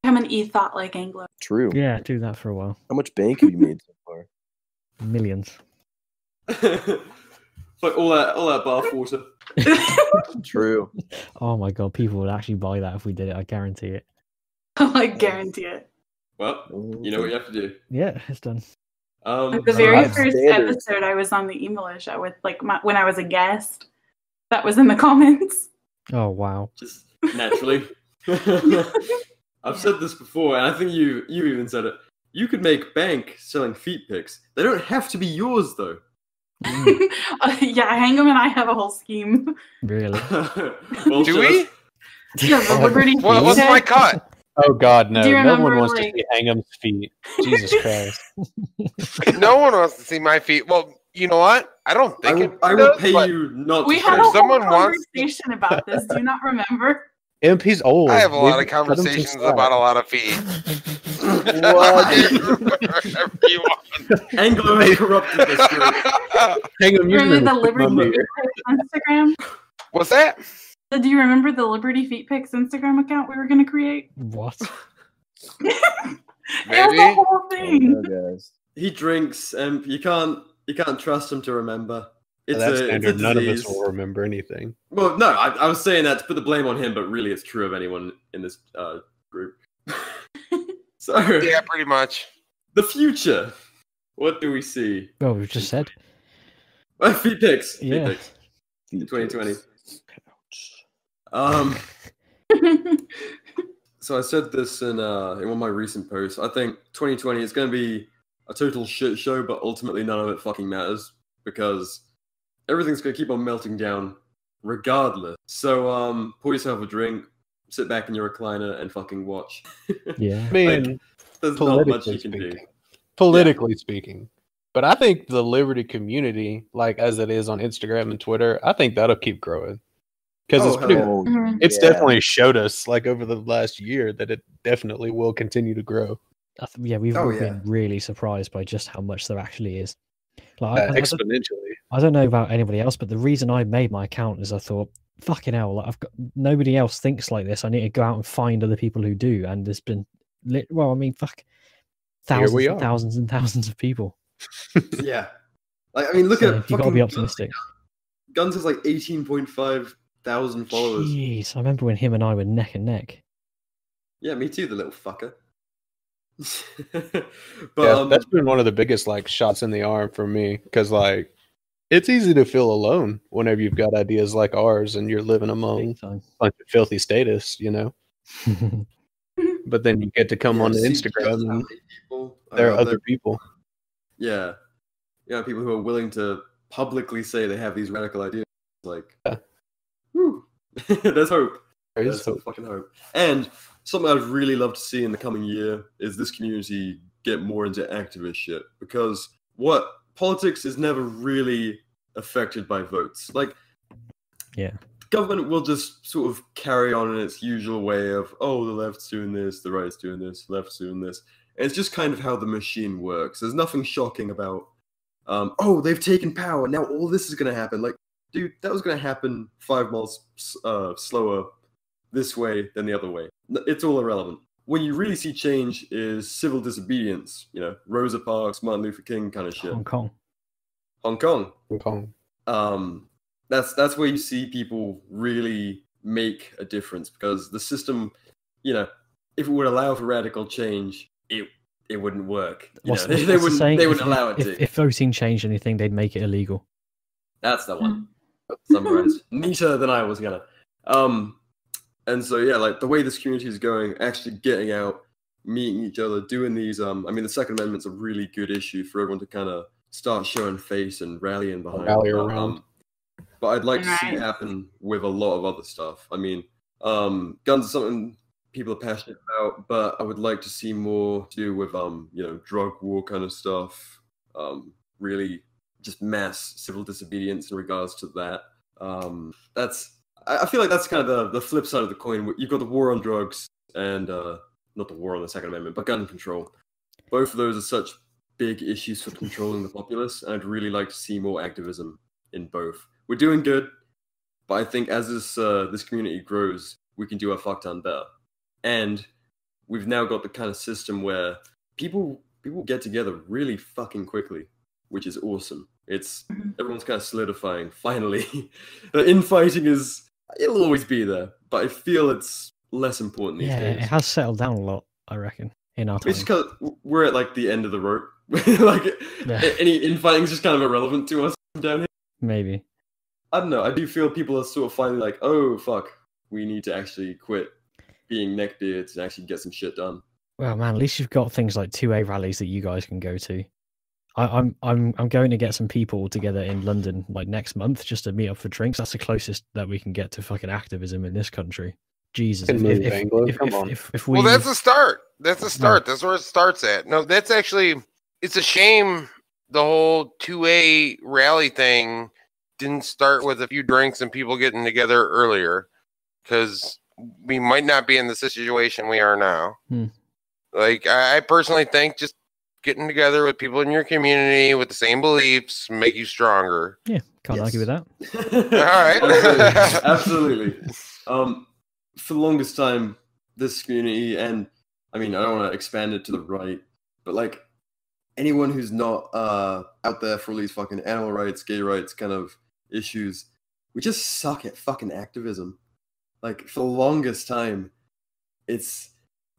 I'm an e-thought like Anglo. true. yeah, do that for a while. How much bank have you made so far? Millions. like all that, all that bath water. True. Oh my god, people would actually buy that if we did it. I guarantee it. I guarantee it. Well, you know what you have to do. Yeah, it's done. Um, the very high first standards. episode I was on the email show with like my, when I was a guest. That was in the comments. Oh wow. just naturally. I've said this before, and I think you you even said it. You could make bank selling feet pics. They don't have to be yours though. Mm, Uh, yeah, Hangam and I have a whole scheme. really? well, Do we? Yeah, the Liberty What, what's my cut? Oh God, no! Do No one wants like- to see Hangham's feet. Jesus Christ! No one wants to see my feet. Well, you know what? I don't I think will, it I will does, pay you not. We to had a show whole someone wants- conversation about this. Do you not remember? Imp, he's old. I have a lot Leave- of let him to conversations about a lot of feet. Whatever you want. Anglo has corrupted this group. Hingham, you Remember the remember Liberty Monday. Feet Pics Instagram? What's that? So do you remember the Liberty Feet Pics Instagram account we were going to create? What? It was Maybe. the whole Oh, thing. no. He drinks, and you can't you can't trust him to remember. It's That's a, it's a. None of us will remember anything. Well, no, I, I was saying that to put the blame on him, but really, it's true of anyone in this uh, group. so, Yeah, pretty much. the future. What do we see? Well, we've just said. Uh, feet pics. Feet Yeah. pics. Feet 2020. Pics. Um. So I said this in uh in one of my recent posts. I think 2020 is going to be a total shit show, but ultimately none of it fucking matters because everything's going to keep on melting down regardless. So um, pour yourself a drink, sit back in your recliner, and fucking watch. Yeah. I mean, There's not much you can do. speaking. Politically speaking, But I think the Liberty community, like as it is on Instagram and Twitter, I think that'll keep growing because Oh, it's hell pretty. yeah. Mhm. It's Yeah. definitely showed us, like over the last year, that it definitely will continue to grow I th- yeah, we've Oh, yeah. been really surprised by just how much there actually is. Like, I, uh, I, I don't, exponentially. I don't know about anybody else, but the reason I made my account is I thought, fucking hell, like I've got nobody else thinks like this. I need to go out and find other people who do. And there's been, lit, well, I mean, fuck, thousands we and thousands and thousands of people. Yeah. Like, I mean, look So at you've got to fucking be Guns. optimistic. Guns has like 18.5 thousand followers. Jeez, I remember when him and I were neck and neck. Yeah, me too, the little fucker. but yeah, um, that's been one of the biggest like shots in the arm for me because like it's easy to feel alone whenever you've got ideas like ours and you're living among Big a bunch of filthy statists, you know. But then you get to come yeah, on Instagram and people there are out other people. Yeah. Yeah, people who are willing to publicly say they have these radical ideas. Like, Yeah. there's hope. There There's is hope. fucking hope. And something I'd really love to see in the coming year is this community get more into activist shit. Because what politics is never really affected by votes. Like, Yeah. government will just sort of carry on in its usual way of, oh, the left's doing this, the right's doing this, left's doing this. And it's just kind of how the machine works. There's nothing shocking about, um, oh, they've taken power. Now all this is going to happen. Like, dude, that was going to happen five miles uh, slower this way than the other way. It's all irrelevant. When you really see change is civil disobedience, you know, Rosa Parks, Martin Luther King kind of shit. Hong Kong. Hong Kong, Hong Kong. um, that's that's where you see people really make a difference because the system, you know, if it would allow for radical change, it it wouldn't work. You know, what's- they, what's wouldn't saying? they wouldn't allow it if, to. if voting changed anything, they'd make it illegal. That's the one. Summarized neater than I was gonna. Um, and so yeah, like the way this community is going, actually getting out, meeting each other, doing these. Um, I mean, the Second Amendment's a really good issue for everyone to kind of start showing face and rallying behind. Rally around. Um, but I'd like to see it happen with a lot of other stuff. I mean, um, guns are something people are passionate about, but I would like to see more to do with um, you know, drug war kind of stuff. Um, really just mass civil disobedience in regards to that. Um, that's I feel like that's kind of the, the flip side of the coin. You've got the war on drugs and uh, not the war on the Second Amendment, but gun control. Both of those are such big issues for controlling the populace, and I'd really like to see more activism in both. We're doing good, but I think as this uh, this community grows, we can do our fuck ton better. And we've now got the kind of system where people people get together really fucking quickly, which is awesome. It's Mhm. everyone's kind of solidifying finally. the infighting is it'll always be there, but I feel it's less important these Yeah, it days. has settled down a lot, I reckon, in our time. It's because we're at like the end of the rope. like Yeah. any infighting is just kind of irrelevant to us down here. Maybe. I don't know. I do feel people are sort of finally like, oh fuck, we need to actually quit being neckbeards and actually get some shit done. Well, man, at least you've got things like two A rallies that you guys can go to. I, I'm I'm I'm going to get some people together in London like next month just to meet up for drinks. That's the closest that we can get to fucking activism in this country. Jesus, if, if, if, come if, on. if, if we Well, that's a start. That's a start. That's where it starts at. No, that's actually it's a shame the whole two A rally thing didn't start with a few drinks and people getting together earlier, because we might not be in the situation we are now. Hmm. Like I, I personally think just getting together with people in your community with the same beliefs make you stronger. yeah, can't argue with that. All right, absolutely. absolutely. Um, for the longest time, this community, and I mean, I don't want to expand it to the right, but like anyone who's not uh, out there for all these fucking animal rights, gay rights kind of issues, we just suck at fucking activism. Like for the longest time, it's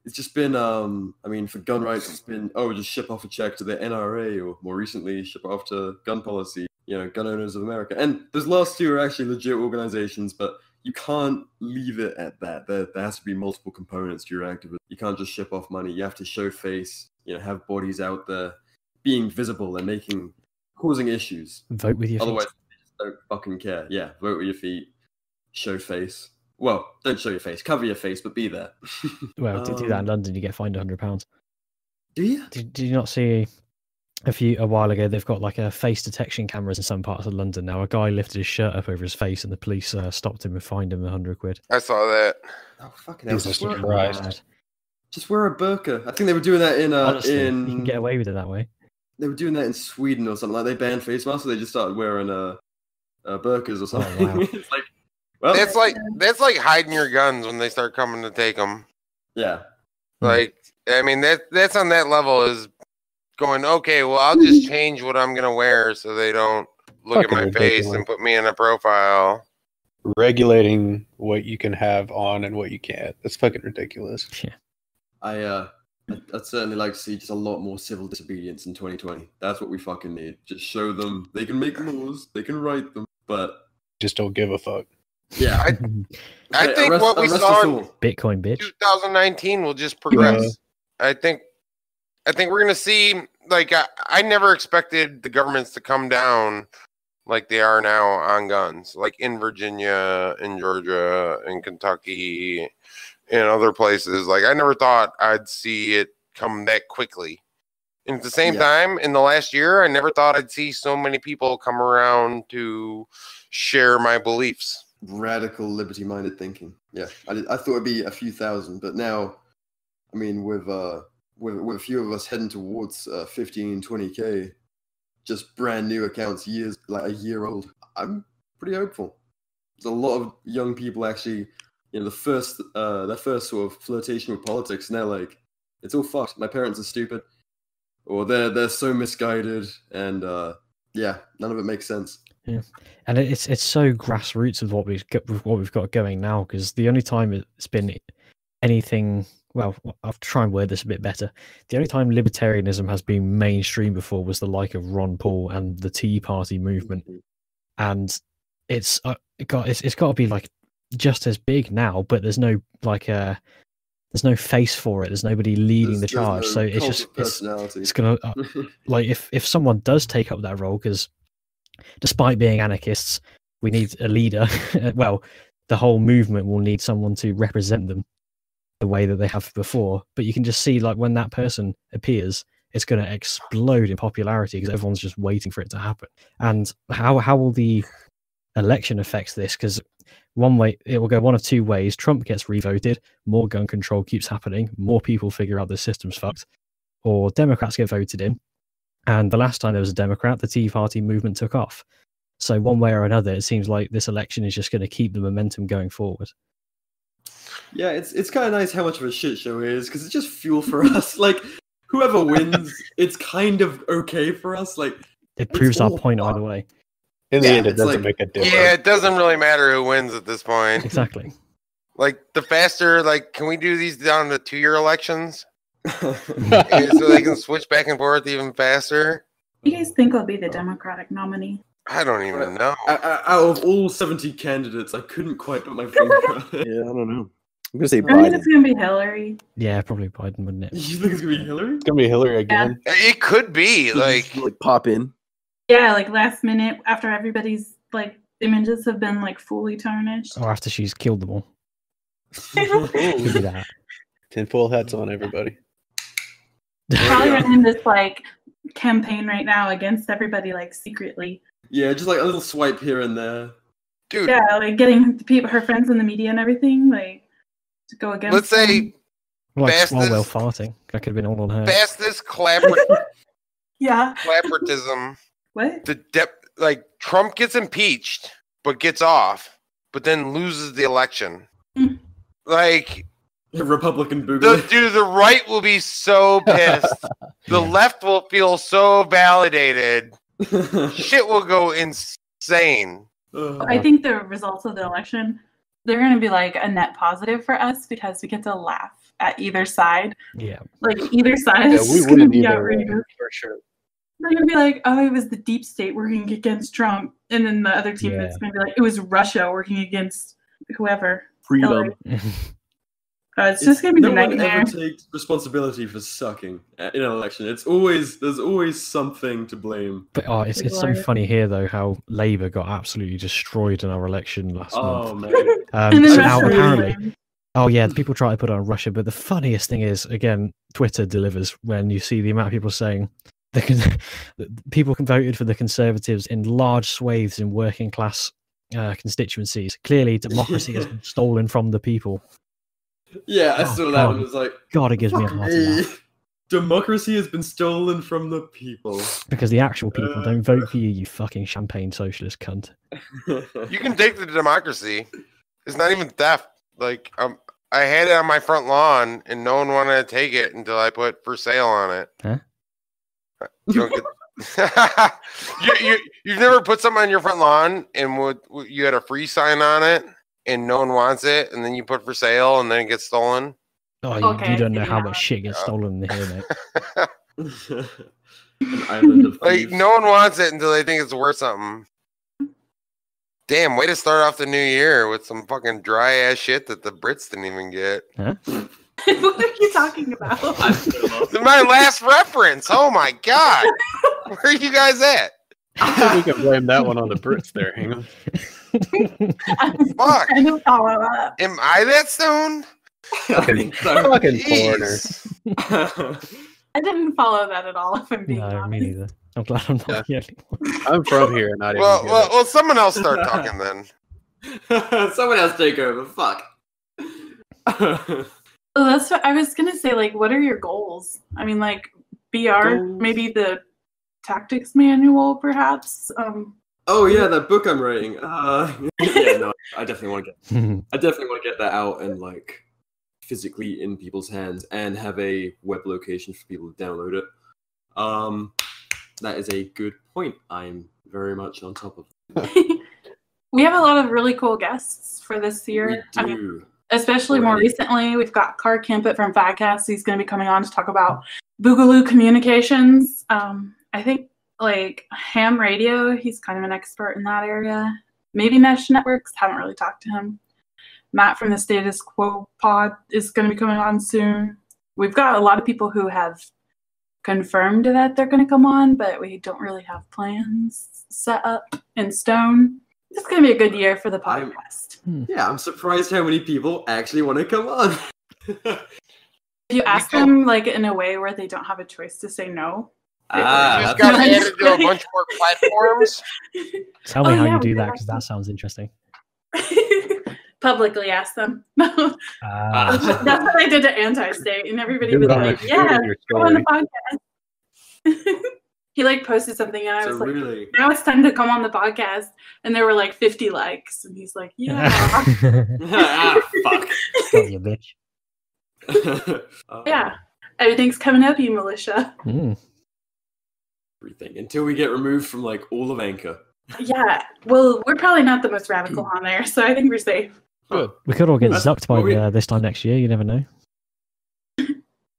it's just been um I mean for gun rights it's been oh just ship off a check to the NRA or more recently ship off to gun policy you know gun owners of America. And those last two are actually legit organizations but you can't leave it at that. There, there has to be multiple components to your activism. You can't just ship off money. You have to show face you know have bodies out there being visible and making causing issues. Vote with your feet. otherwise they don't fucking care. Yeah vote with your feet. Show face well don't show your face cover your face but be there Well, to do that in Um, London, you get fined hundred pounds. do you Did, did you not see a few a while ago they've got like a face detection cameras in some parts of London now. A guy lifted his shirt up over his face and the police uh, stopped him and fined him a hundred quid. I saw that. Oh fucking hell! These are Just wear, surprised. Mad. just wear a burqa. I think they were doing that in uh, Honestly, in you can get away with it that way. they were doing that in Sweden or something. Like they banned face masks, so they just started wearing uh, uh burqas or something. wow. it's like, well, That's like that's like hiding your guns when they start coming to take them. yeah, Like, I mean, that that's on that level is going. Okay, well, I'll just change what I'm gonna wear so they don't look at Fucking my face and put me in a profile. Regulating what you can have on and what you can't. That's fucking ridiculous. Yeah. I uh, I'd, I'd certainly like to see just a lot more civil disobedience in 2020. That's what we fucking need. Just show them they can make laws, they can write them, but Just don't give a fuck. Yeah, I, I think arrest- what we saw in. Bitcoin bitch. 2019 will just progress. I think I think we're gonna see like I, I never expected the governments to come down like they are now on guns, like in Virginia, in Georgia, in Kentucky, in other places. Like I never thought I'd see it come that quickly. And at the same Yeah. time, in the last year, I never thought I'd see so many people come around to share my beliefs. Radical liberty-minded thinking. Yeah, I, did, I thought it'd be a few thousand, but now, I mean, with uh, with, with a few of us heading towards uh, 15, 20k, just brand new accounts, years like a year old, I'm pretty hopeful. There's a lot of young people actually, you know, the first uh, their first sort of flirtation with politics, and they're like, it's all fucked. My parents are stupid, or they're they're so misguided, and uh, yeah, none of it makes sense. And it's it's so grassroots with what we've got with what we've got going now because the only time it's been anything well i'll try and word this a bit better. The only time libertarianism has been mainstream before was the like of ron paul and the tea party movement. And it's uh, it got it's, it's got to be like just as big now but there's no like uh there's no face for it. There's nobody leading There's- the charge. no so it's just it's, personality. it's gonna uh, like if if someone does take up that role because despite being anarchists we need a leader. Well the whole movement will need someone to represent them the way that they have before. But you can just see like when that person appears it's going to explode in popularity because everyone's just waiting for it to happen. And how how will the election affect this? Because one way it will go one of two ways. Trump gets revoted more gun control keeps happening more people figure out the system's fucked or democrats get voted in and the last time there was a Democrat, the Tea Party movement took off. So one way or another, it seems like this election is just going to keep the momentum going forward. Yeah, it's it's kind of nice how much of a shit show it is because it's just fuel for us. Like whoever wins, it's kind of okay for us. Like It proves our point fun. either way. In the Yeah, end, it doesn't like- make a difference. Yeah, it doesn't really matter who wins at this point. Exactly. Like the faster, like, can we do these down to two-year elections yeah, Yeah, so they can switch back and forth even faster? you guys think I'll be the Democratic nominee? I don't even uh, know. out of all seventy candidates, I couldn't quite put my finger on it. Yeah, I don't know. I'm gonna say I think Biden. it's gonna be Hillary. Yeah, probably Biden, wouldn't it? You think it's gonna be Hillary? It's gonna be Hillary again. It could be like like pop in. Yeah, like last minute after everybody's like images have been like fully tarnished. Or after she's killed them all. Could Ooh, be that. tinfoil hats on, everybody. Probably running this like campaign right now against everybody like secretly. Yeah, just like a little swipe here and there. dude. Yeah, like getting the people, her friends in the media and everything, like to go against. Let's say them. Like Fastest- Swalwell farting. That could have been all on her. fastest collabor- yeah. collaboratism. What? The dep like Trump gets impeached but gets off, but then loses the election. Mm. Like Republican the boogly. dude, the right will be so pissed. The left will feel so validated. Shit will go insane. I think the results of the election, they're going to be like a net positive for us because we get to laugh at either side. Yeah. Like either side Yeah, is we going to wouldn't be either outrageous. for sure. They're going to be like, oh, it was the deep state working against Trump. And then the other team Yeah. that's going to be like, it was Russia working against whoever. Freedom. Hillary. Uh, it's, just going to be no a one nightmare. ever takes responsibility for sucking in an election. It's always there's always something to blame. But oh, it's, it's so funny here though how Labour got absolutely destroyed in our election last month. Oh month. man, Um, and then so now apparently, wins. oh yeah, the people try to put on Russia, but the funniest thing is again, Twitter delivers when you see the amount of people saying the, con- people can voted for the Conservatives in large swathes in working class uh, constituencies. Clearly, democracy has been stolen from the people. Yeah, I Oh, saw that God. and was like, God, it gives me a heart attack Democracy has been stolen from the people. because the actual people Uh, don't vote for you, you fucking champagne socialist cunt. You can take the democracy. It's not even theft. Like um, I had it on my front lawn, and no one wanted to take it until I put for sale on it. Huh? You don't get. you, you you've never put something on your front lawn and would you had a free sign on it and no one wants it and then you put for sale and then it gets stolen. Oh, you, Okay, you don't know yeah. how much shit gets stolen in here, mate. An island of Like no one wants it until they think it's worth something. Damn, way to start off the new year with some fucking dry ass shit that the Brits didn't even get. what are you talking about? I'm so lost. My last reference. Oh my god. Where are you guys at? I think we can blame that one on the Brits there. Hang on. Fuck. I follow up. Am I that stone? I think so. Fucking foreigner. I didn't follow that at all. If I'm being no, honest. me neither. I'm glad I'm not the only one. I'm from here, not even. Well, here. well, well, someone else start talking then. Someone else take over. Fuck. That's what I was gonna say. Like, what are your goals? I mean, like BR, Goals? maybe the tactics manual, perhaps. Um, oh yeah, that book I'm writing. Uh, yeah, no, I definitely want to get. I definitely want to get that out and like physically in people's hands and have a web location for people to download it. Um, that is a good point. I'm very much on top of. we have a lot of really cool guests for this We year. I mean, do. especially more recently, we've got Car Kempit from Fadcast. He's going to be coming on to talk about Boogaloo Communications. Um, I think like ham radio, he's kind of an expert in that area. Maybe mesh networks, haven't really talked to him. Matt from the Status Quo Pod is going to be coming on soon. We've got a lot of people who have confirmed that they're going to come on, but we don't really have plans set up in stone. It's going to be a good year for the I'm- podcast. Hmm. Yeah, I'm surprised how many people actually want to come on. If you ask them like in a way where they don't have a choice to say no, ah, you just got added to a bunch more platforms. Tell me Oh, how yeah, you do that because that sounds interesting. publicly ask them. No, Ah, that's what I did to Anti-State, and everybody was like, "Yeah, do it in your go on the podcast." he like posted something, and I so was like, really, "Now it's time to come on the podcast," and there were like 50 likes, and he's like, "Yeah." ah, fuck. You, bitch. Yeah. Everything's coming up, you militia. Mm. Everything until we get removed from like all of Anchor. Yeah. Well, we're probably not the most radical on there, so I think we're safe. Good. We could all get That's- zucked by we- uh, this time next year. You never know.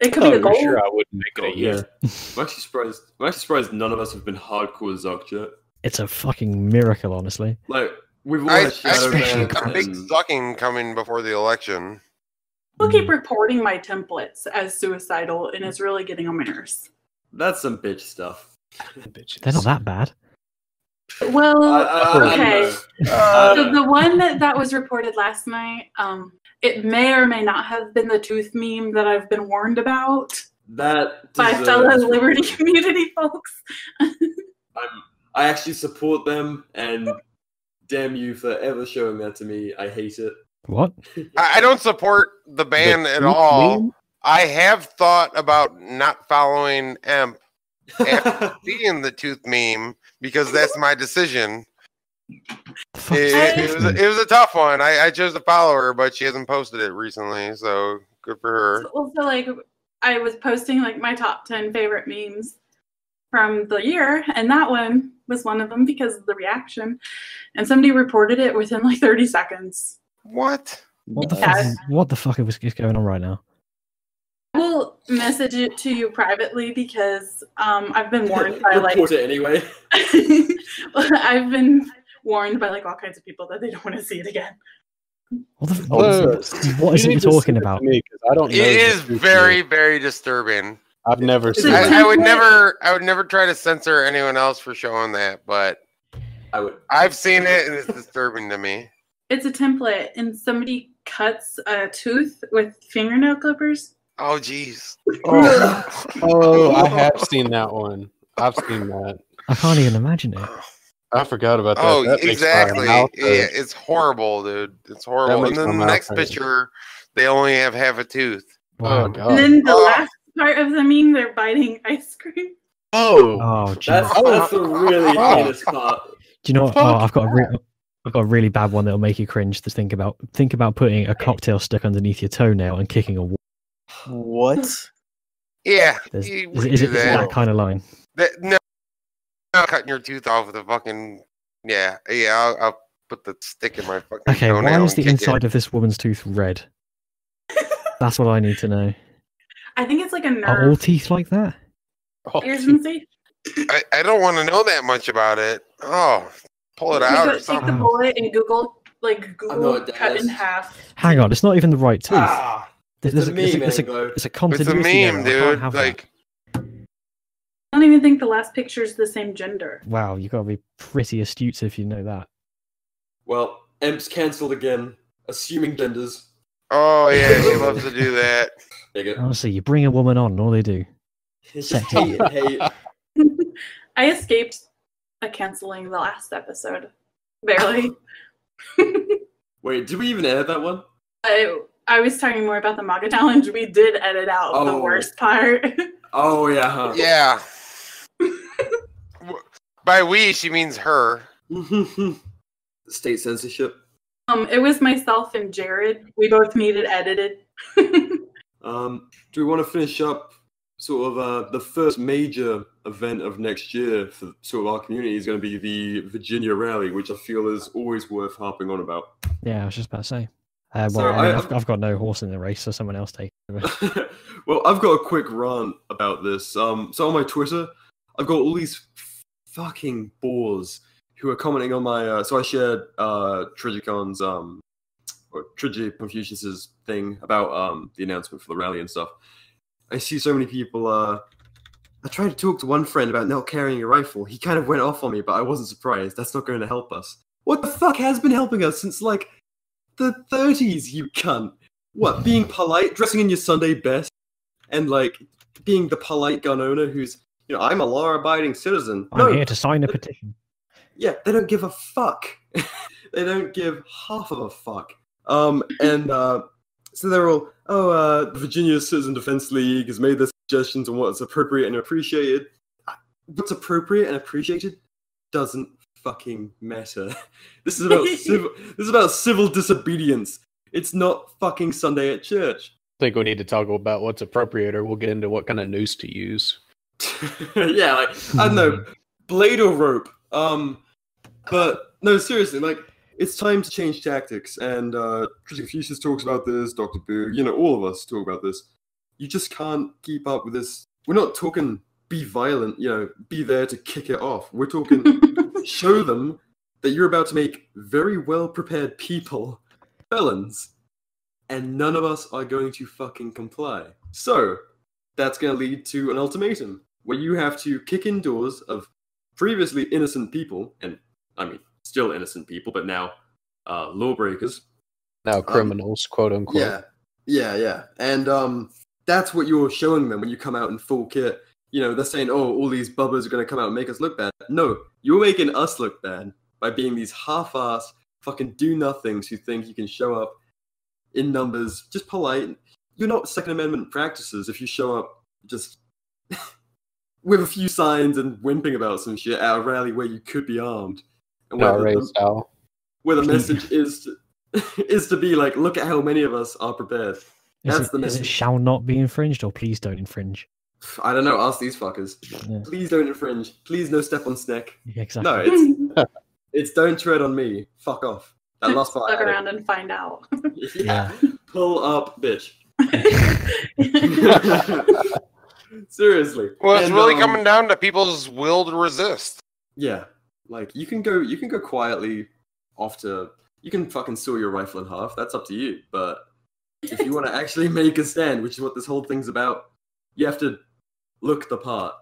It could Oh, be the you're goal. sure I wouldn't make it Oh, a year. I'm actually surprised. I'm actually surprised none of us have been hardcore Zucked yet. It's a fucking miracle, honestly. Like we've all I, I had shadow expect expect a big and- zucking coming before the election. People keep reporting my templates as suicidal, and it's really getting on my nerves. That's some bitch stuff. Bitches. They're not that bad. Well, don't okay. Uh, So the one that, that was reported last night, um, it may or may not have been the tooth meme that I've been warned about that by fellow report. Liberty community folks. I'm, I actually support them, and damn you for ever showing that to me. I hate it. What? I, I don't support the ban The at all. meme? I have thought about not following Emp after seeing the tooth meme because that's my decision. The fuck It, is it- it was, a, it was a tough one. I, I chose to follow her, but she hasn't posted it recently, so good for her. Also, like I was posting like my top ten favorite memes from the year, and that one was one of them because of the reaction. And somebody reported it within like 30 seconds. What? What the Yeah. fuck? What the fuck is is going on right now? I will message it to you privately because um, I've been warned by like report it anyway. I've been warned by like all kinds of people that they don't want to see it again. What, the, what, no, is, what is You he talking send it to about? me, 'cause I don't It know the very, meme. very disturbing. I've never It's seen. I, I would never, I would never try to censor anyone else for showing that, but I would. I've seen it and it's disturbing to me. It's a template, and somebody cuts a tooth with fingernail clippers. Oh, jeez. Oh, oh, I have seen that one. I've seen that. I can't even imagine it. I forgot about that. Oh, That exactly. Yeah, it's horrible, dude. It's horrible. And then the next hurt. picture, they only have half a tooth. Oh god. And then the Oh. last part of the meme, they're biting ice cream. Oh, Oh, geez. That's that's the really Oh. heinous part. Do you know what? Oh, I've got a re- I've got a really bad one that'll make you cringe to think about. Think about putting a cocktail stick underneath your toenail and kicking a wall. What? Yeah. There's- you- Is, is do it is it that. that kind of line? That- no, not cutting your tooth off with a fucking. Yeah, yeah. I'll, I'll put the stick in my fucking Okay, why is the inside It. of this woman's tooth red? That's what I need to know. I think it's like a Are all teeth like that? Oh, Irritancy. I, I don't want to know that much about it. Oh, pull it You out go or take the something. bullet and Google, like Google what that cut in half. Hang on, it's not even the right tooth. Ah, There's, it's there's a a, it's a, meme, it's a, Anglo. it's a It's a continuity error. meme, I can't dude. have that. I don't even think the last picture's the same gender. Wow, you got to be pretty astute if you know that. well, Emp's cancelled again, assuming genders. oh yeah, he loves to do that. You. Honestly, you bring a woman on, and all they do. Sex. hate, hate. I escaped a canceling the last episode. Barely. Wait, did we even air that one? I, I was talking more about the MAGA challenge. We did edit out the Oh. worst part. Oh yeah, huh? Yeah. By we, she means her. State censorship. um, it was myself and Jared. We both needed edited. Um, do we want to finish up sort of uh, the first major event of next year for sort of our community is going to be the Virginia rally, which I feel is always worth harping on about. Yeah, I was just about to say. Uh, So well, mean, I- I've, I've got no horse in the race, so someone else take it. well, I've got a quick rant about this. Um, so on my Twitter, I've got all these fucking bores who are commenting on my. Uh, so I shared uh, Trigicon's um, or Trigi Confucius's thing about um the announcement for the rally and stuff. I see so many people. Uh, I tried to talk to one friend about not carrying a rifle. He kind of went off on me, but I wasn't surprised. That's not going to help us. What the fuck has been helping us since like the 30s, you cunt? What, being polite, dressing in your Sunday best, and like being the polite gun owner who's, you know, I'm a law abiding citizen. I'm no, here to sign a petition. yeah, they don't give a fuck. they don't give half of a fuck. Um, and uh, so they're all, oh, uh, the Virginia Citizen Defense League has made their suggestions on what's appropriate and appreciated. What's appropriate and appreciated doesn't fucking matter. This is about civil. This is about civil disobedience. It's not fucking Sunday at church. I think we need to talk about what's appropriate, or we'll get into what kind of noose to use. yeah, like I don't know, blade or rope. Um, but no, seriously, like it's time to change tactics. And uh, Tristan Confucius talks about this. Doctor Boo, you know, all of us talk about this. You just can't keep up with this. We're not talking be violent. You know, be there to kick it off. We're talking show them that you're about to make very well prepared people felons, and none of us are going to fucking comply. So that's going to lead to an ultimatum where you have to kick in doors of previously innocent people, and I mean, still innocent people, but now uh, lawbreakers. Now, criminals, quote unquote. Yeah, yeah, yeah. And um, that's what you're showing them when you come out in full kit. You know, they're saying, oh, all these bubbers are going to come out and make us look bad. No, you're making us look bad by being these half ass fucking do nothings who think you can show up in numbers, just polite. You're not Second Amendment practices if you show up just with a few signs and whimpering about some shit at a rally where you could be armed. And No, where, Ray the, style. where the message is to, is to be like, look at how many of us are prepared. Is That's it, the is it message. shall not be infringed or please don't infringe? I don't know. Ask these fuckers. Yeah. Please don't infringe. Please no step on snack. Yeah, exactly. No, it's it's don't tread on me. Fuck off. That last part. Look around and find out. yeah. Pull up, bitch. Seriously. Well, it's And, really um, coming down to people's will to resist. Yeah, like you can go, you can go quietly off to, you can fucking saw your rifle in half. That's up to you. But if you want to actually make a stand, which is what this whole thing's about, you have to look the part.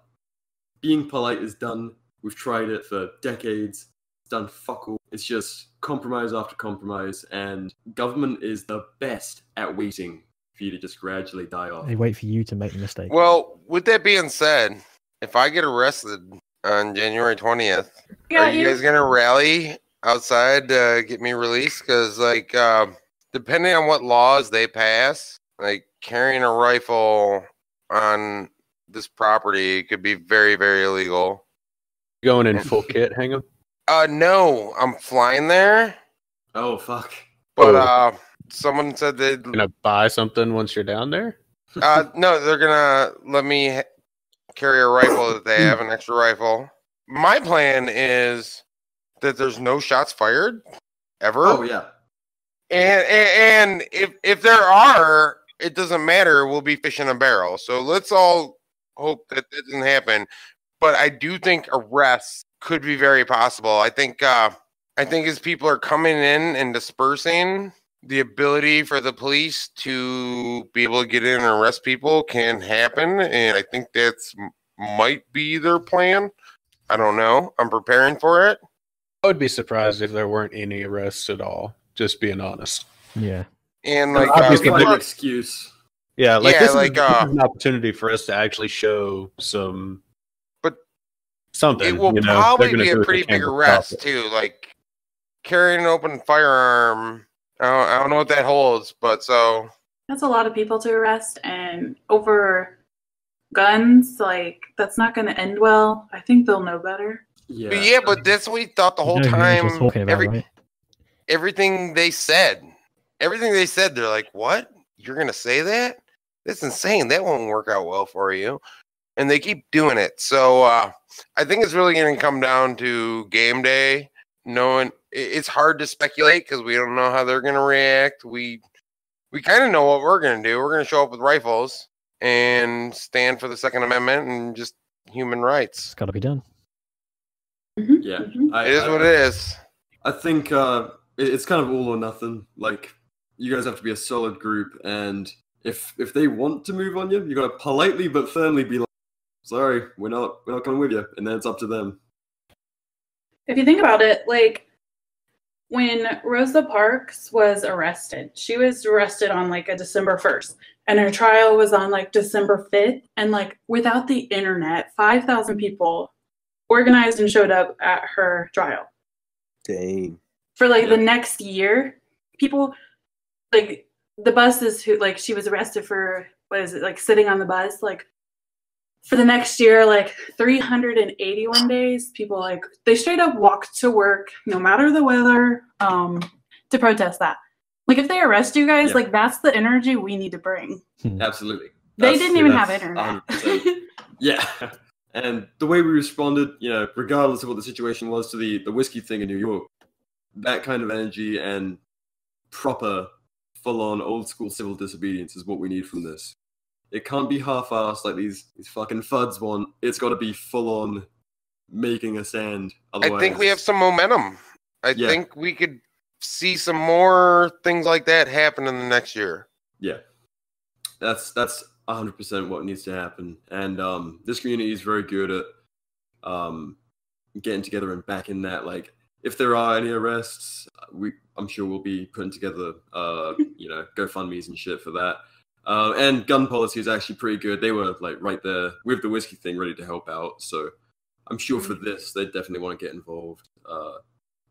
Being polite is done. We've tried it for decades. It's done fuck all. It's just compromise after compromise, and government is the best at waiting for you to just gradually die off. They wait for you to make the mistake. Well, with that being said, if I get arrested on January twentieth, Yeah, are you guys gonna rally outside to get me released? Because like, uh, depending on what laws they pass, like carrying a rifle on this property could be very, very illegal. Going in full kit, hang 'em? Uh, no, I'm flying there, Oh fuck. but Oh. uh, someone said they'd Gonna buy something once you're down there? Uh, no, they're gonna let me carry a rifle that they have, an extra rifle. My plan is that there's no shots fired ever, Oh yeah. and, and and if if there are, it doesn't matter. We'll be fishing a barrel. So let's all hope that that doesn't happen. But I do think arrests could be very possible. I think uh, I think as people are coming in and dispersing, the ability for the police to be able to get in and arrest people can happen, and I think that's might be their plan. I don't know. I'm preparing for it. I would be surprised if there weren't any arrests at all. Just being honest. Yeah. And like, I'll uh, just people find an excuse. Yeah, like Yeah, this, like, is, this uh, is an opportunity for us to actually show some, But something. it will you know, probably be a pretty big arrest too. Like carrying an open firearm. I don't, I don't know what that holds, but so That's a lot of people to arrest, and over guns, like that's not going to end well. I think they'll know better. Yeah. but yeah, but that's what we thought the You whole know time. Angel's talking about, every right? everything they said, everything they said, they're like, "What? You're gonna say that? That's insane. That won't work out well for you." And they keep doing it. So uh, I think it's really going to come down to game day. Knowing it's hard to speculate because we don't know how they're going to react. We we kind of know what we're going to do. We're going to show up with rifles and stand for the Second Amendment and just human rights. It's got to be done. Yeah. Mhm. I, It is I- what it is. I think uh, it's kind of all or nothing. Like you guys have to be a solid group, and if if they want to move on you, you got to politely but firmly be like, "Sorry, we're not we're not coming with you," and then it's up to them. If you think about it, like when Rosa Parks was arrested, she was arrested on like a December 1st, and her trial was on like December 5th. And like without the internet, 5,000 people organized and showed up at her trial. Dang. For like the next year, people like the buses who like she was arrested for what is it like sitting on the bus like for the next year like 381 days people like they straight up walked to work no matter the weather um to protest that like if they arrest you guys Yeah. like that's the energy we need to bring Absolutely. they That's- didn't even have internet Yeah. And the way we responded, you know, regardless of what the situation was to the, the whiskey thing in New York, that kind of energy and proper, full on old school civil disobedience is what we need from this. It can't be half assed like these, these fucking fuds want. It's got to be full on making a stand. I think we have some momentum. I Yeah. think we could see some more things like that happen in the next year. Yeah, that's that's hundred percent what needs to happen. And um, this community is very good at um, getting together and backing that. Like, if there are any arrests, we I'm sure we'll be putting together, uh, you know, GoFundmes and shit for that. Uh, and gun policy is actually pretty good. They were like right there with the whiskey thing, ready to help out. So I'm sure for this, they definitely want to get involved. Uh,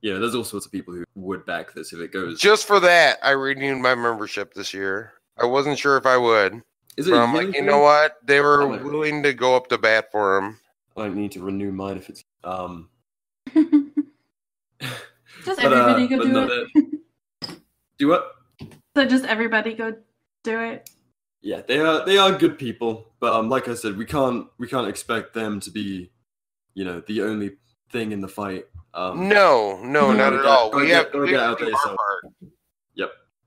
you know, there's all sorts of people who would back this if it goes. Just for that, I renewed my membership this year. I wasn't sure if I would. Is it But a I'm like, you know what? They were I'm willing to go up to bat for him. I don't need to renew mine if it's um. just But, uh, everybody go do no, it Do what? so just everybody go do it Yeah, they are they are good people, but um, like I said, we can't we can't expect them to be, you know, the only thing in the fight. Um, No, no, not at all. gotta We get- have gotta get out there do our yourself. part.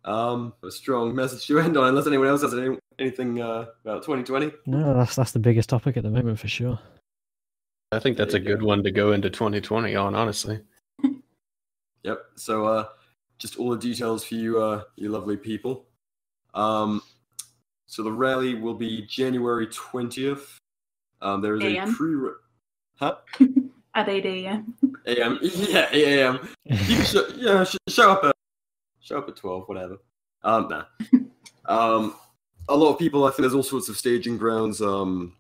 Um, a strong message to end on, unless anyone else has any, anything uh, about 2020. No, that's that's the biggest topic at the moment for sure. I think that's a good one to go into 2020 on, honestly. Yep. So uh, just all the details for you, uh, you lovely people. Um, so the rally will be January 20th. Um, there is a pre. Huh? at 8 a.m AM. Yeah, 8 AM. You show, yeah, sh- show up at show up at twelve, whatever. Um, nah. um, a lot of people. I think there's all sorts of staging grounds. Um,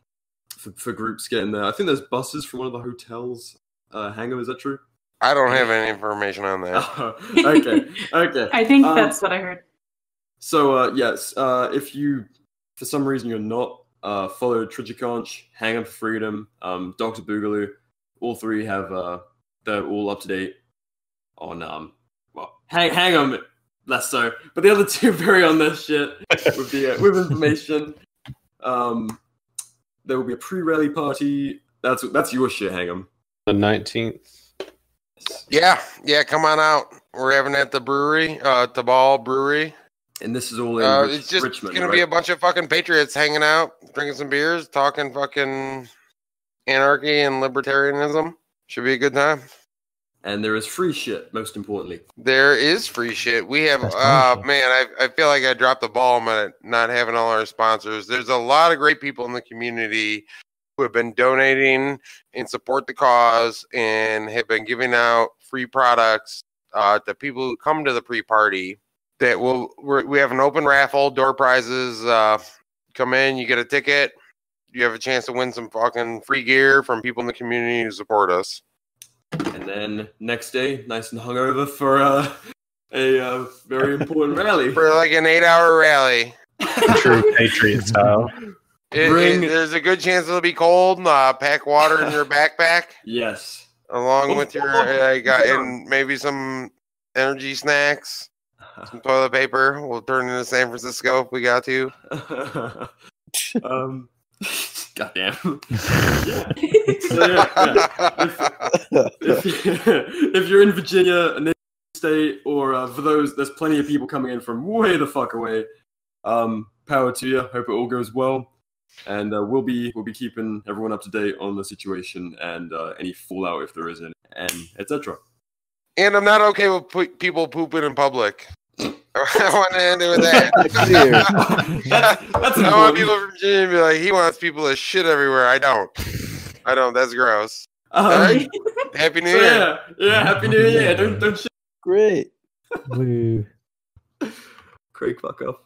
for, for groups getting there. I think there's buses from one of the hotels. Uh, Hangam, is that true? I don't have any information on that. okay, okay. I think Um, that's what I heard. So uh, yes, uh, if you for some reason you're not uh, follow Trigiconch, Hang Up for Freedom, um, Doctor Boogaloo, all three have uh, they're all up to date on um well Hang Hang 'em less so, but the other two are very on their shit with the uh, with information. Um, there will be a pre-rally party. That's that's your shit, Hang 'em. The nineteenth. Yeah, yeah, come on out. We're having it at the brewery, uh, Tabal Brewery. And this is all in Uh, Rich- it's just Richmond. gonna be a bunch of fucking patriots hanging out, drinking some beers, talking fucking anarchy and libertarianism. Should be a good time. and there is free shit. Most importantly, There is free shit. We have, uh, man, I, I feel like I dropped the ball on not having all our sponsors. There's a lot of great people in the community who have been donating and support the cause and have been giving out free products uh, to people who come to the pre-party. That will we're, we have an open raffle, door prizes. Uh, come in, you get a ticket. You have a chance to win some fucking free gear from people in the community who support us. and then next day, nice and hungover for uh, a uh, very important rally. For like an eight-hour rally. True patriot style. It, Bring- it- there's a good chance it'll be cold. Uh, pack water in your backpack Yes. along with your oh, uh, got, yeah. and maybe some energy snacks, some toilet paper. We'll turn into San Francisco if we got to. um, goddamn. yeah. So, yeah, yeah. If, if you're in Virginia, a neighboring state, or uh, for those, there's plenty of people coming in from way the fuck away. Um, power to you. Hope it all goes well. And uh, we'll be we'll be keeping everyone up to date on the situation and uh, any fallout if there is any, and etc. And I'm not okay with pu- people pooping in public. I want to end it with that. that's, that's I want people from Virginia to be like, he wants people to shit everywhere. I don't. I don't. That's gross. Um, Alright. Happy New so Year. yeah, yeah. Happy New Year. Don't don't shit. Great. Woo. Craig, fuck off.